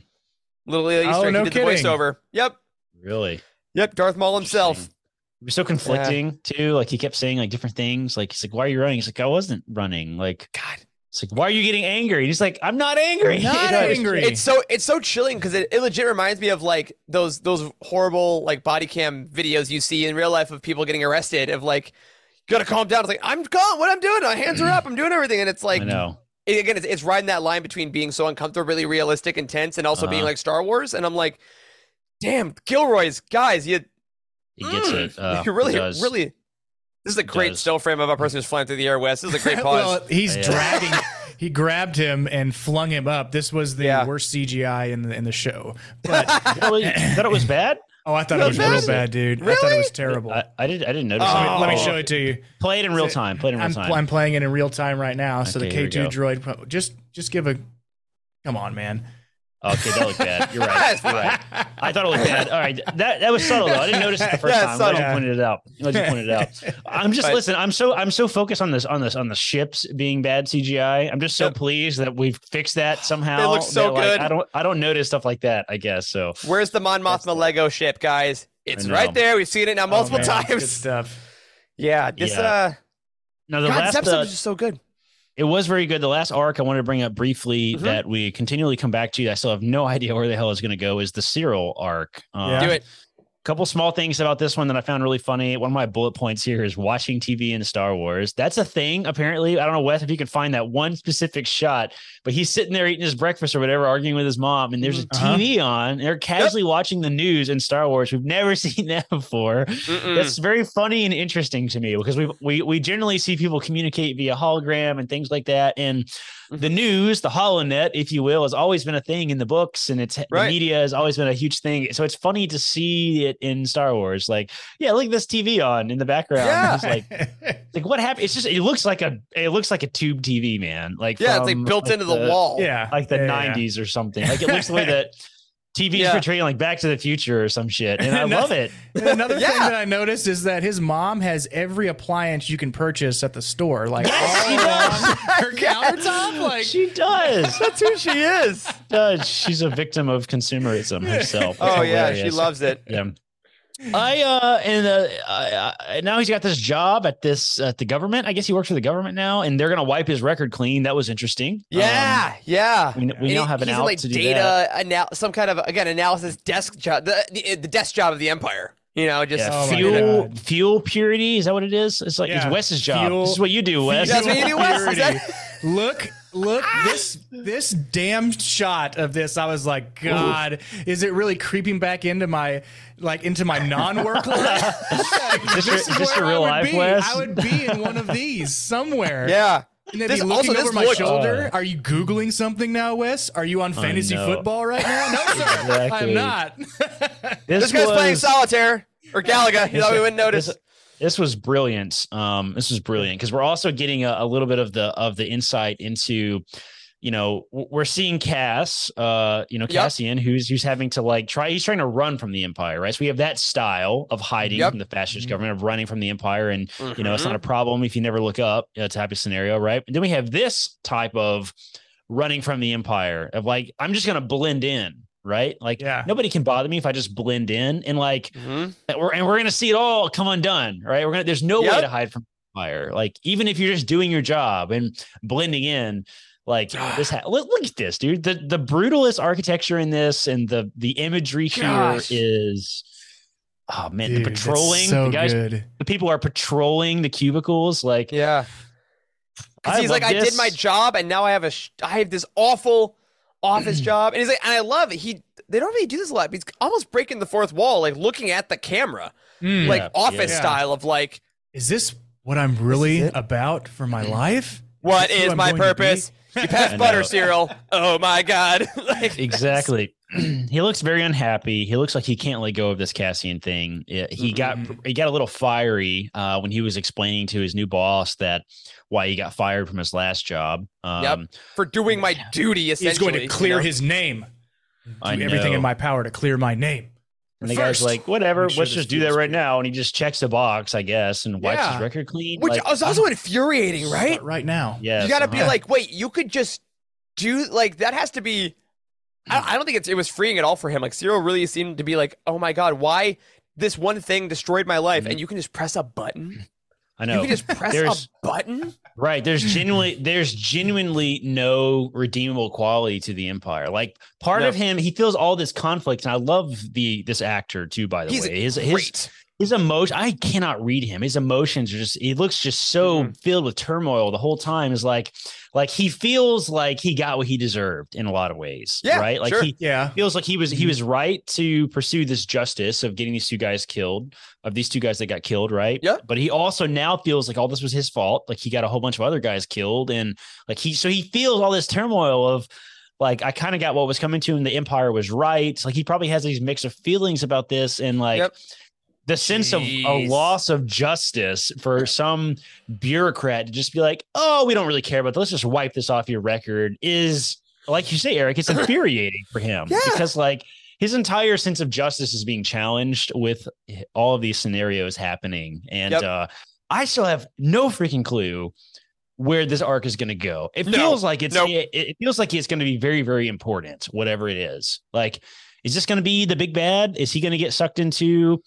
S4: Little uh, Easter
S6: Oh,
S4: egg.
S6: no
S4: he did
S6: kidding.
S4: the voiceover. Yep,
S5: Really.
S4: yep. Darth Maul himself.
S5: Interesting. It was so conflicting too. Like he kept saying like different things. Like he's like, "Why are you running?" He's like, "I wasn't running." Like
S4: God,
S5: it's like, "Why are you getting angry?" And he's like, "I'm not angry."
S6: Not
S5: You know, it's-
S6: angry.
S4: it's so it's so chilling because it, it legit reminds me of like those those horrible like body cam videos you see in real life of people getting arrested. Of like, gotta calm down. It's like I'm calm. What I'm doing? My hands are up. I'm doing everything, and it's like
S5: I know.
S4: it- again, it's, it's riding that line between being so uncomfortable, really realistic, intense, and also being
S5: Uh-huh.
S4: like Star Wars. And I'm like, damn, Gilroy's guys, you
S5: He gets
S4: Mm.
S5: it. Uh,
S4: you really,
S5: does.
S4: really. This is a great
S5: does.
S4: still frame of a person who's flying through the air. Wes. This is a great pause.
S6: well, he's
S5: Yeah.
S6: dragging. he grabbed him and flung him up. This was the
S4: Yeah.
S6: worst CGI in the in the show. But
S5: Really? You thought it was bad?
S6: Oh, I thought it was
S4: bad?
S6: real bad, dude. I thought it was terrible.
S5: I, I did. I didn't notice.
S6: Let me-
S5: it.
S6: let me
S4: Oh.
S6: show it to you.
S5: Play it in real time. Play it in real
S6: I'm,
S5: time.
S6: I'm playing it in real time right now. So the K2 droid, just just give a. Come on, man.
S5: Okay, that looked bad. You're right. You're right. I thought it looked bad. All right, that that was subtle though. I didn't notice it the first
S4: Yeah,
S5: time. I'm glad you pointed it out. I'm glad you pointed it out. I'm just
S4: But-
S5: listen. I'm so I'm so focused on this on this on the ships being bad CGI. I'm just so
S4: Yep.
S5: pleased that we've fixed that somehow.
S4: They look so
S5: that, like,
S4: good.
S5: I don't I don't notice stuff like that. I guess so.
S4: Where's the Mon Mothma Lego ship, guys? It's right there. We've seen it now multiple
S6: Oh, man, Good
S4: times.
S6: stuff.
S4: Yeah, this
S5: Yeah.
S4: uh,
S5: Now the
S4: God, this
S5: last
S4: episode
S5: uh,
S4: is just so good.
S5: It was very good. The last arc I wanted to bring up briefly
S4: Mhm.
S5: that we continually come back to. I still have no idea where the hell it's going to go. Is the Syril arc? Um,
S6: Yeah.
S4: Do it.
S5: Couple small things about this one that I found really funny. One of my bullet points here is watching TV in Star Wars. That's a thing, apparently. I don't know, Wes, if you can find that one specific shot, but he's sitting there eating his breakfast or whatever, arguing with his mom, and there's a
S6: Uh-huh.
S5: TV on. And they're casually watching the news in Star Wars. We've never seen that before.
S4: Mm-mm.
S5: That's very funny and interesting to me because we we we generally see people communicate via hologram and things like that. And the
S4: Mm-hmm.
S5: news, the HoloNet, if you will, has always been a thing in the books, and it's
S4: Right.
S5: the media has always been a huge thing. So it's funny to see it in Star Wars. Like, yeah, look at this TV on in the background.
S4: Yeah.
S5: It's like, like what happened? It's just it looks like a it looks like a tube TV, man. Like
S4: yeah, it's like built into the, wall.
S6: yeah.
S5: like the
S6: yeah, yeah.
S5: '90s or something. Like it looks the way that. TV's
S4: Yeah.
S5: portraying like Back to the Future or some shit, and I love it.
S6: And another thing that I noticed is that his mom has every appliance you can purchase at the store, like
S5: Yes,
S6: all
S5: she does.
S6: along her countertop. Like
S5: She does.
S4: That's who she is.
S5: does. She's a victim of consumerism herself. Oh, it's
S4: Oh yeah, she loves it.
S5: Yeah. I uh and uh I, I, now he's got this job at this at the government. I guess he works for the government now, and they're gonna wipe his record clean. That was interesting.
S4: Yeah, yeah.
S5: Um, we, we
S4: And
S5: now have an
S4: he's
S5: out
S4: like
S5: to do
S4: data
S5: that.
S4: anal- some kind of again analysis desk job, the, the the desk job of the empire. You know, just
S5: Yeah,
S6: Oh
S5: fuel
S6: God.
S5: fuel purity is that what it is? It's like
S6: Yeah,
S5: it's Wes's job.
S6: fuel-
S5: This is what you do, Wes.
S4: That's what you do, Wes. That-
S6: look look this this damn shot of this. I was like, God, is it really creeping back into my like into my non-work life? Like,
S5: Is this your- is this
S6: where
S5: your
S6: I
S5: real
S6: would
S5: life,
S6: be. I would be in one of these somewhere.
S4: Yeah.
S6: And they'd
S4: This-
S6: be
S4: also,
S6: looking
S4: this
S6: over my
S4: looked-
S6: shoulder. Are you googling something now, Wes? Are you on fantasy football right now? No, sir.
S5: Exactly.
S6: I'm not.
S4: This guy's playing solitaire or Galaga. You know, we wouldn't notice.
S5: This, this was brilliant. Um, this was brilliant because we're also getting a, a little bit of the of the insight into, you know, we're seeing Cass, uh, you know,
S4: Yep.
S5: Cassian, who's who's having to like try. He's trying to run from the Empire, right? So we have that style of hiding
S4: Yep.
S5: from the fascist government, of running from the Empire, and you know,
S4: Mm-hmm.
S5: it's not a problem if you never look up, uh, type of scenario, right? And then we have this type of running from the Empire of like, I'm just gonna blend in. Right, like
S6: Yeah.
S5: nobody can bother me if I just blend in, and like
S4: Mhm.
S5: and we're, and we're gonna see it all come undone, right? We're gonna there's no way to hide from fire. Like even if you're just doing your job and blending in, like this. Ha- look, look at this, dude. The the brutalist architecture in this and the the imagery here is. Oh man,
S6: Dude,
S5: the patrolling,
S6: so
S5: the guys,
S6: good.
S5: the people are patrolling the cubicles. Like,
S4: Yeah. Because
S5: I
S4: he's like,
S5: love
S4: I did my job, and now I have a, sh- I have this awful office job, and he's like, and I love it. He, they don't really do this a lot. But he's almost breaking the fourth wall, like looking at the camera,
S6: Mm.
S4: like
S5: Yeah,
S4: office
S6: yeah.
S4: style of like,
S6: Is this what I'm really about for my life?
S4: what
S6: Is this who
S4: is
S6: I'm
S4: my
S6: going to be?
S4: purpose? You pass butter
S5: know.
S4: cereal. Oh my god! like,
S5: exactly. he looks very unhappy. He looks like he can't let go of this Cassian thing. Yeah, He got he got a little fiery uh, when he was explaining to his new boss that why he got fired from his last job. Um,
S4: Yep. for doing my duty.
S6: He's going to
S4: you
S6: clear
S4: know?
S6: his name.
S5: I
S6: Do everything in my power to clear my name.
S5: And the
S6: First,
S5: guy's like, whatever,
S6: sure
S5: let's just do that right
S6: good.
S5: now. And he just checks the box, I guess, and wipes
S6: Yeah.
S5: his record clean.
S4: which
S5: Like,
S4: was also infuriating, right?
S6: Right now.
S5: yes,
S4: you got to be like, wait, you could just do like that has to be. I, I don't think it's it was freeing at all for him. Like Syril really seemed to be like, oh my god, why this one thing destroyed my life, and you can just press a button.
S5: I know.
S4: You can just press
S5: There's-
S4: a button.
S5: Right. There's genuinely there's genuinely no redeemable quality to the Empire. Like part
S4: No.
S5: of him, he feels all this conflict. And I love the this actor too, by the
S4: He's
S5: way. His his his emotion I cannot read him. His emotions are just he looks just so
S4: Mm-hmm.
S5: filled with turmoil the whole time. Is like like he feels like he got what he deserved in a lot of ways.
S4: Yeah,
S5: Right. Like
S4: sure.
S5: he
S6: Yeah.
S5: feels like he was
S4: Mm-hmm.
S5: he was right to pursue this justice of getting these two guys killed of these two guys that got killed right
S4: Yeah.
S5: but he also now feels like all this was his fault like he got a whole bunch of other guys killed and like he so he feels all this turmoil of like I kind of got what was coming to him the empire was right like he probably has these mix of feelings about this and like
S4: Yep.
S5: The sense of a loss of justice for some bureaucrat to just be like oh we don't really care about this let's just wipe this off your record is like you say Eric it's infuriating for him
S4: Yeah.
S5: because like his entire sense of justice is being challenged with all of these scenarios happening and
S4: Yep.
S5: uh i still have no freaking clue where this arc is going to go it
S4: No.
S5: feels like it's
S4: Nope.
S5: it, it feels like it's going to be very very important whatever it is like is this going to be the big bad is he going to get sucked into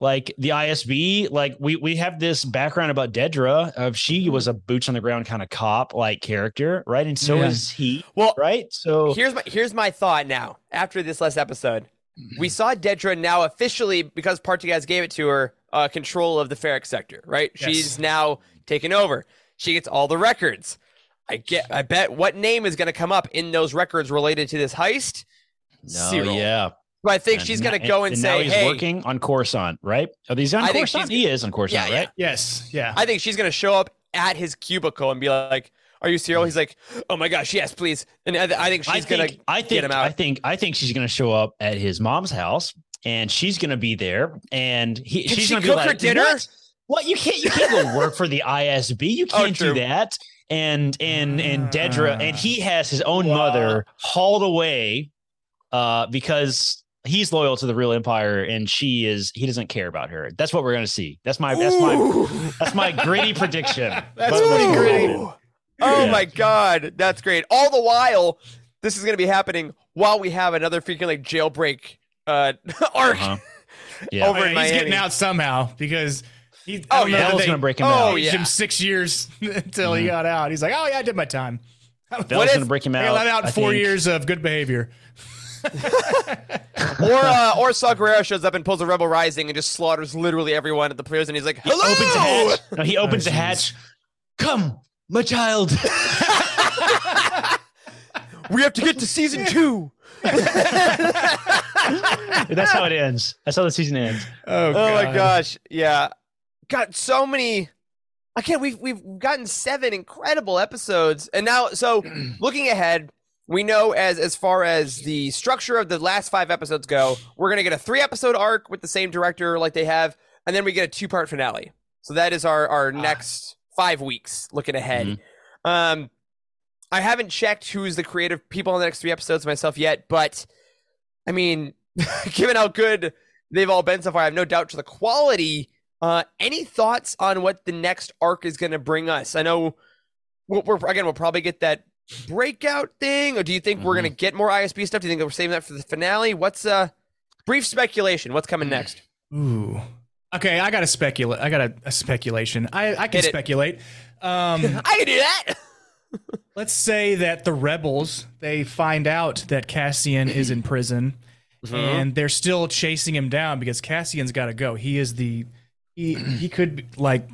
S5: like the ISB, like we we have this background about Dedra of she was a boots on the ground kind of cop like character, right? And so
S6: Yeah.
S5: is he,
S4: Well,
S5: right? So
S4: here's my here's my thought now. After this last episode, we saw Dedra now officially because Partagaz gave it to her uh, control of the Ferrix sector. Right,
S6: Yes.
S4: she's now taken over. She gets all the records. I get. I bet what name is going to come up in those records related to this heist.
S5: no,
S4: Syril.
S5: yeah.
S4: But I think
S5: And
S4: she's going to go and,
S5: and
S4: say,
S5: now he's
S4: "Hey."
S5: working on Coruscant, right? Are these on
S4: I think
S5: Coruscant?
S4: she's-
S5: He is on Coruscant,
S4: Yeah, yeah.
S5: right?
S6: Yes. Yeah.
S4: I think she's going to show up at his cubicle and be like, "Are you Syril?" He's like, "Oh my gosh, yes, please." And I, I think
S5: I
S4: she's going
S5: think
S4: to
S5: I
S4: get
S5: think
S4: him
S5: I think I think she's going to show up at his mom's house, and she's going to be there, and he,
S4: Can
S5: she's
S4: she
S5: going to be
S4: cook
S5: like,
S4: her dinner?
S5: What? What you can't you can't go work for the ISB. You
S4: Oh,
S5: can't do that. And and and Dedra
S6: Ah.
S5: and he has his own mother hauled away uh because he's loyal to the real empire and she is he doesn't care about her. That's what we're going to see. That's my that's my that's my gritty prediction.
S6: That's
S5: But-
S6: pretty gritty.
S4: Oh
S5: Yeah.
S4: my god, that's great. All the while, this is going to be happening while we have another freaking like jailbreak uh, arc
S5: Uh-huh. Yeah.
S4: over
S6: Oh,
S4: in
S6: yeah,
S4: Miami.
S6: he's getting out somehow because he.
S4: Oh,
S6: I don't
S4: yeah.
S6: that
S5: going to break him
S4: Oh,
S5: out.
S6: aged
S4: yeah.
S6: him six years until he got out. He's like, oh yeah, I did my time.
S5: Hell's
S4: What
S5: going to break him
S6: I
S5: out.
S6: got out
S5: I
S6: four
S5: think.
S6: years of good behavior.
S4: or uh, or Saw Gerrera shows up and pulls a Rebel Rising and just slaughters literally everyone at the players, and he's like, "Hello."
S5: opens the hatch. No, he opens
S6: Oh,
S5: the hatch. Come, my child.
S4: we have to get to season two.
S5: That's how it ends. That's how the season ends.
S6: Oh,
S4: Oh my gosh, yeah, got so many. Again, we've we've gotten seven incredible episodes, and now so looking ahead, we know as as far as the structure of the last five episodes go, we're gonna get a three episode arc with the same director like they have, and then we get a two part finale. So that is our our next five weeks looking ahead. Um, I haven't checked who's the creative people on the next three episodes myself yet, but I mean, given how good they've all been so far, I have no doubt to the quality. Uh, any thoughts on what the next arc is going to bring us? I know we're, we're again we'll probably get that breakout thing, or do you think we're going to get more ISB stuff? Do you think we're saving that for the finale? What's uh brief speculation? What's coming next?
S6: Ooh. Okay, I got a speculate. I got a, a speculation. I, I can speculate. Um,
S4: I can do that.
S6: let's say that the rebels they find out that Cassian is in prison,
S4: Mm-hmm.
S6: and they're still chasing him down because Cassian's got to go. He is the he he could like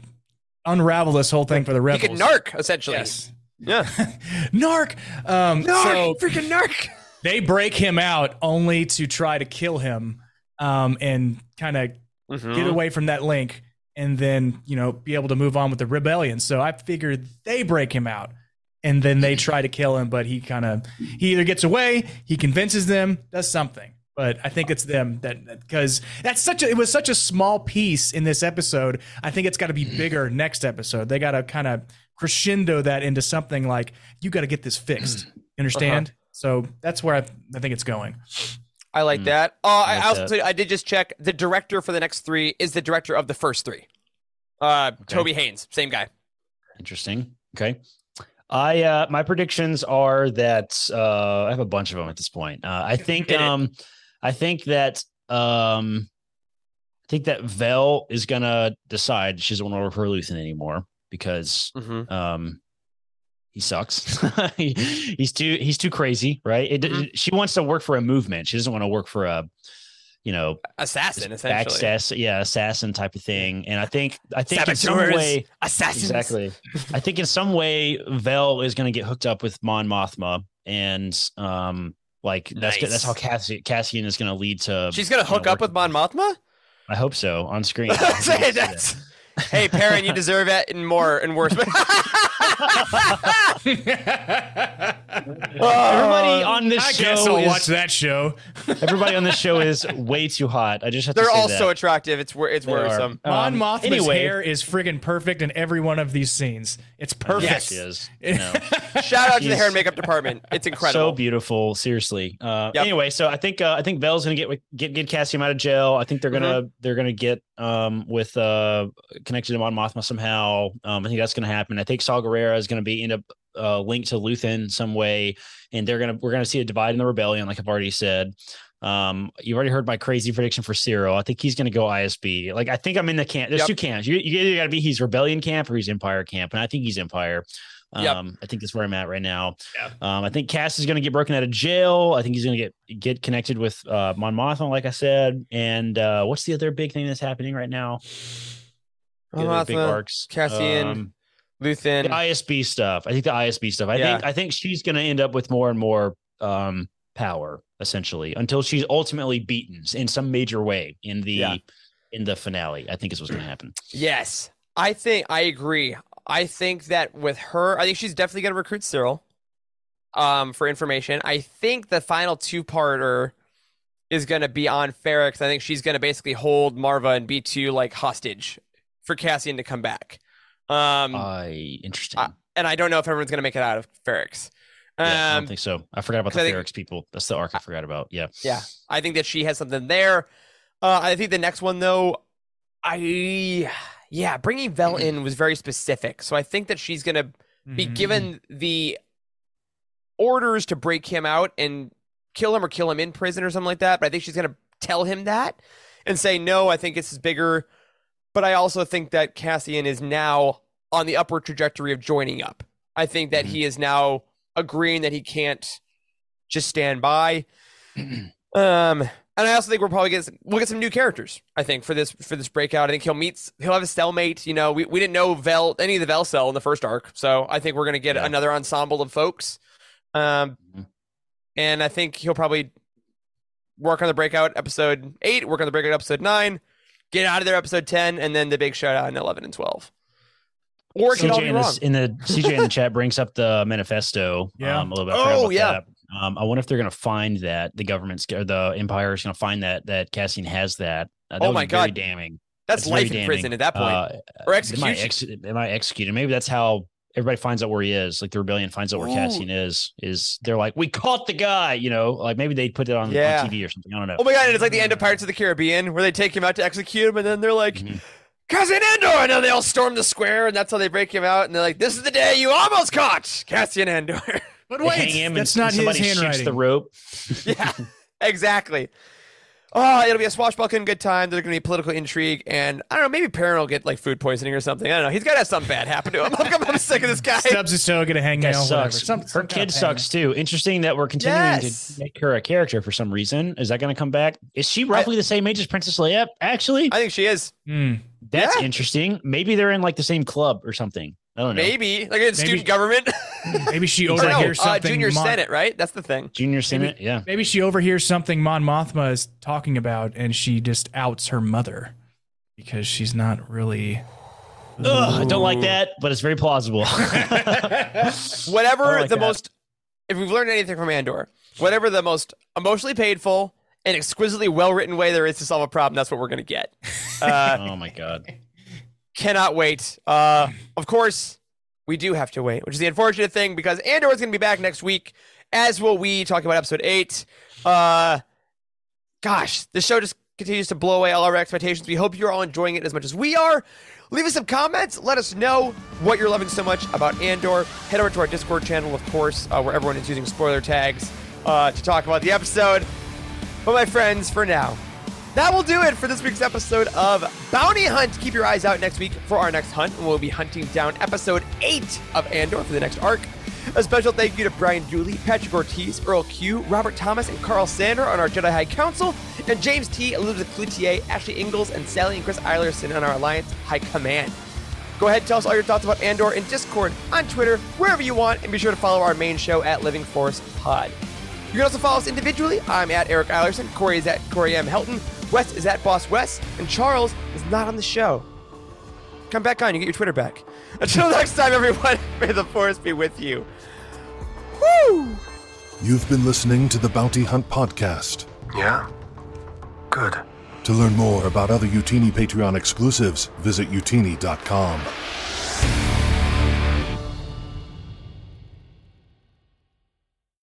S6: unravel this whole thing for the rebels.
S4: He
S6: rebels.
S4: could narc essentially.
S6: Yes.
S4: Yeah,
S6: Narc. Um,
S4: narc,
S6: So
S4: freaking narc.
S6: they break him out only to try to kill him, um, and kind of
S4: Mm-hmm.
S6: get away from that link and then you know be able to move on with the rebellion so i figured they break him out and then they try to kill him but he kind of he either gets away he convinces them does something but i think it's them that because that's such a it was such a small piece in this episode i think it's got to be bigger next episode they got to kind of crescendo that into something like you got to get this fixed You understand so that's where I, I think it's going
S4: I like that. Uh, I. I also
S5: that.
S4: I did just check. The director for the next three is the director of the first three. Uh, Toby Haynes, same guy.
S5: Interesting. Okay. I uh my predictions are that uh I have a bunch of them at this point. Uh I think
S4: Hit it.
S5: um I think that um I think that Vel is gonna decide she doesn't want to work for Luthen anymore because
S4: Mm-hmm.
S5: um he sucks. he, he's too he's too crazy, right? It,
S4: Mhm.
S5: She wants to work for a movement. She doesn't want to work for a you know
S4: Assassin, essentially.
S5: backstass, yeah, assassin type of thing. And I think I think in some way
S4: assassins.
S5: Exactly. I think in some way Vel is going to get hooked up with Mon Mothma, and um, like that's
S4: Nice.
S5: that's how Cassi- Cassian is going to lead to.
S4: She's
S5: you know,
S4: hook up with Mon Mothma.
S5: I hope so on screen.
S4: Say that's- hey, Perrin, you deserve it and more and worse.
S5: Everybody on this
S6: i
S5: show
S6: guess i'll
S5: is,
S6: watch that show
S5: Everybody on this show is way too hot. I just have
S4: They're
S5: to say
S4: all
S5: that.
S4: so attractive. It's wor- it's
S5: They are.
S4: worrisome.
S6: Mon
S5: Um,
S6: Mothma's
S5: anyway,
S6: hair is friggin' perfect in every one of these scenes. It's perfect.
S5: Yes, she is. No.
S4: Shout out to the
S5: She's-
S4: hair and makeup department. It's incredible.
S5: So beautiful, seriously. Uh,
S4: Yep.
S5: Anyway, so I think uh, I think Vel's gonna get with- get get Cassian out of jail. I think they're gonna
S4: Mm-hmm.
S5: they're gonna get um, with uh, connected to Mon Mothma somehow. Um, I think that's gonna happen. I think Saw Gerrera is gonna be end up uh, linked to Luthen some way, and they're gonna we're gonna see a divide in the rebellion, like I've already said. Um, you've already heard my crazy prediction for Syril. I think he's going to go ISB. Like I think I'm in the camp. There's
S4: Yep.
S5: two camps. You, you either got to be he's rebellion camp or he's Empire camp, and I think he's Empire. Um,
S4: Yep.
S5: I think that's where I'm at right now. Um, I think Cass is going to get broken out of jail. I think he's going to get get connected with uh, Mon Mothma, like I said. And uh, what's the other big thing that's happening right now?
S4: Mon
S5: other big arcs.
S4: Cassian,
S5: Um,
S4: Luthen.
S5: the ISB stuff. I think the ISB stuff. I
S4: Yeah.
S5: think I think she's going to end up with more and more um, power, essentially, until she's ultimately beaten in some major way in the
S4: Yeah.
S5: in the finale. I think is what's going to happen.
S4: Yes, I think I agree. I think that with her, I think she's definitely going to recruit Syril um, for information. I think the final two parter is going to be on Ferrix. I think she's going to basically hold Maarva and B2 like hostage for Cassian to come back. Um,
S5: I interesting.
S4: I- and I don't know if everyone's going to make it out of Ferrix. Um,
S5: yeah, I don't think so. I forgot about the
S4: think-
S5: Ferrix people. That's the arc I forgot about. Yeah.
S4: Yeah, I think that she has something there. Uh, I think the next one though, I yeah, bringing Vel in was very specific. So I think that she's gonna be
S6: Mhm.
S4: given the orders to break him out and kill him or kill him in prison or something like that. But I think she's gonna tell him that and say no. I think this is bigger. But I also think that Cassian is now on the upward trajectory of joining up. I think that
S5: Mhm.
S4: he is now agreeing that he can't just stand by. Um, and I also think we're probably get we'll get some new characters. I think for this for this breakout, I think he'll meet he'll have a cellmate. You know, we, we didn't know Vel any of the Vel cell in the first arc, so I think we're gonna get
S5: Yeah.
S4: another ensemble of folks. Um,
S5: Mhm.
S4: and I think he'll probably work on the breakout episode eight, work on the breakout episode nine, get out of there episode ten, and then the big showdown in eleven and twelve. Or it could all
S5: CJ in, this, in the CJ in the chat brings up the manifesto.
S6: Yeah.
S5: um, a little bit.
S4: Oh, yeah.
S5: that. Um, I wonder if they're going to find that the government's or the empire is going to find that that Cassian has that. Uh, that
S4: Oh my God.
S5: damning.
S4: That's
S5: very
S4: life in
S5: damning.
S4: prison at that point,
S5: Uh,
S4: or execution.
S5: might, ex- they might execute him. Maybe that's how everybody finds out where he is. Like the rebellion finds out where
S4: Ooh.
S5: Cassian is. Is they're like, we caught the guy. You know, like maybe they put it on,
S4: Yeah.
S5: on TV or something. I don't know.
S4: oh my god! And it's like the end of Pirates of the Caribbean, where they take him out to execute him, and then they're like.
S5: Mhm.
S4: Cassian Andor, and then they all storm the square, and that's how they break him out. And they're like, "This is the day you almost caught Cassian Andor."
S6: But
S5: They
S6: wait,
S5: hang him
S6: that's
S5: and
S6: not his
S5: somebody shoots
S6: handwriting.
S5: the rope.
S4: yeah, exactly. Oh, it'll be a swashbuckling good time. There's going to be political intrigue, and I don't know. Maybe Perrin will get like food poisoning or something. I don't know. He's got to have something bad happen to him. I'm, I'm sick of this guy.
S6: Stubs his toe, get a
S5: Guy
S6: hangnail. whatever.
S5: sucks.
S6: Some-
S5: Her
S6: some kind
S5: kid sucks too. Interesting that we're continuing
S4: Yes.
S5: to make her a character for some reason. Is that going to come back? Is she roughly the same age as Princess Leia? Actually,
S4: I think she is.
S6: Hmm.
S5: that's
S4: yeah.
S5: interesting. Maybe they're in like the same club or something. I don't know.
S4: Maybe like in student government.
S6: Maybe she
S4: Or no,
S6: overhears
S4: uh,
S6: something.
S4: junior
S6: Mon-
S4: senate, right? That's the thing.
S5: Junior Senate. Yeah.
S6: Maybe she overhears something Mon Mothma is talking about, and she just outs her mother because she's not really.
S5: Ugh, I don't like that, but it's very plausible.
S4: Whatever
S5: like
S4: the
S5: that.
S4: most, if we've learned anything from Andor, whatever the most emotionally painful and exquisitely well written way there is to solve a problem, that's what we're going to get. Uh,
S5: oh my god.
S4: Cannot wait. Uh, of course, we do have to wait, which is the unfortunate thing because Andor is going to be back next week, as will we, talking about episode eight. Uh, gosh, this show just continues to blow away all our expectations. We hope you're all enjoying it as much as we are. Leave us some comments. Let us know what you're loving so much about Andor. Head over to our Discord channel, of course, uh, where everyone is using spoiler tags uh, to talk about the episode. But my friends, for now, that will do it for this week's episode of Bounty Hunt. Keep your eyes out next week for our next hunt, and we'll be hunting down episode 8 of Andor for the next arc. A special thank you to Brian Dooley, Patrick Ortiz, Earl Q, Robert Thomas, and Carl Sander on our Jedi High Council, and James T, Elizabeth Cloutier, Ashley Ingalls, and Sally and Chris Eilerson on our Alliance High Command. Go ahead and tell us all your thoughts about Andor in Discord, on Twitter, wherever you want, and be sure to follow our main show at Living Force Pod. You can also follow us individually. I'm at Eric Eilerson, Corey is at Corey M. Helton, Wes is at Boss Wes, and Charles is not on the show. Come back on, you get your Twitter back. Until next time, everyone, may the Force be with you. Woo!
S1: You've been listening to the Bounty Hunt Podcast.
S3: Yeah? Good.
S1: To learn more about other Utini Patreon exclusives, visit utini.com.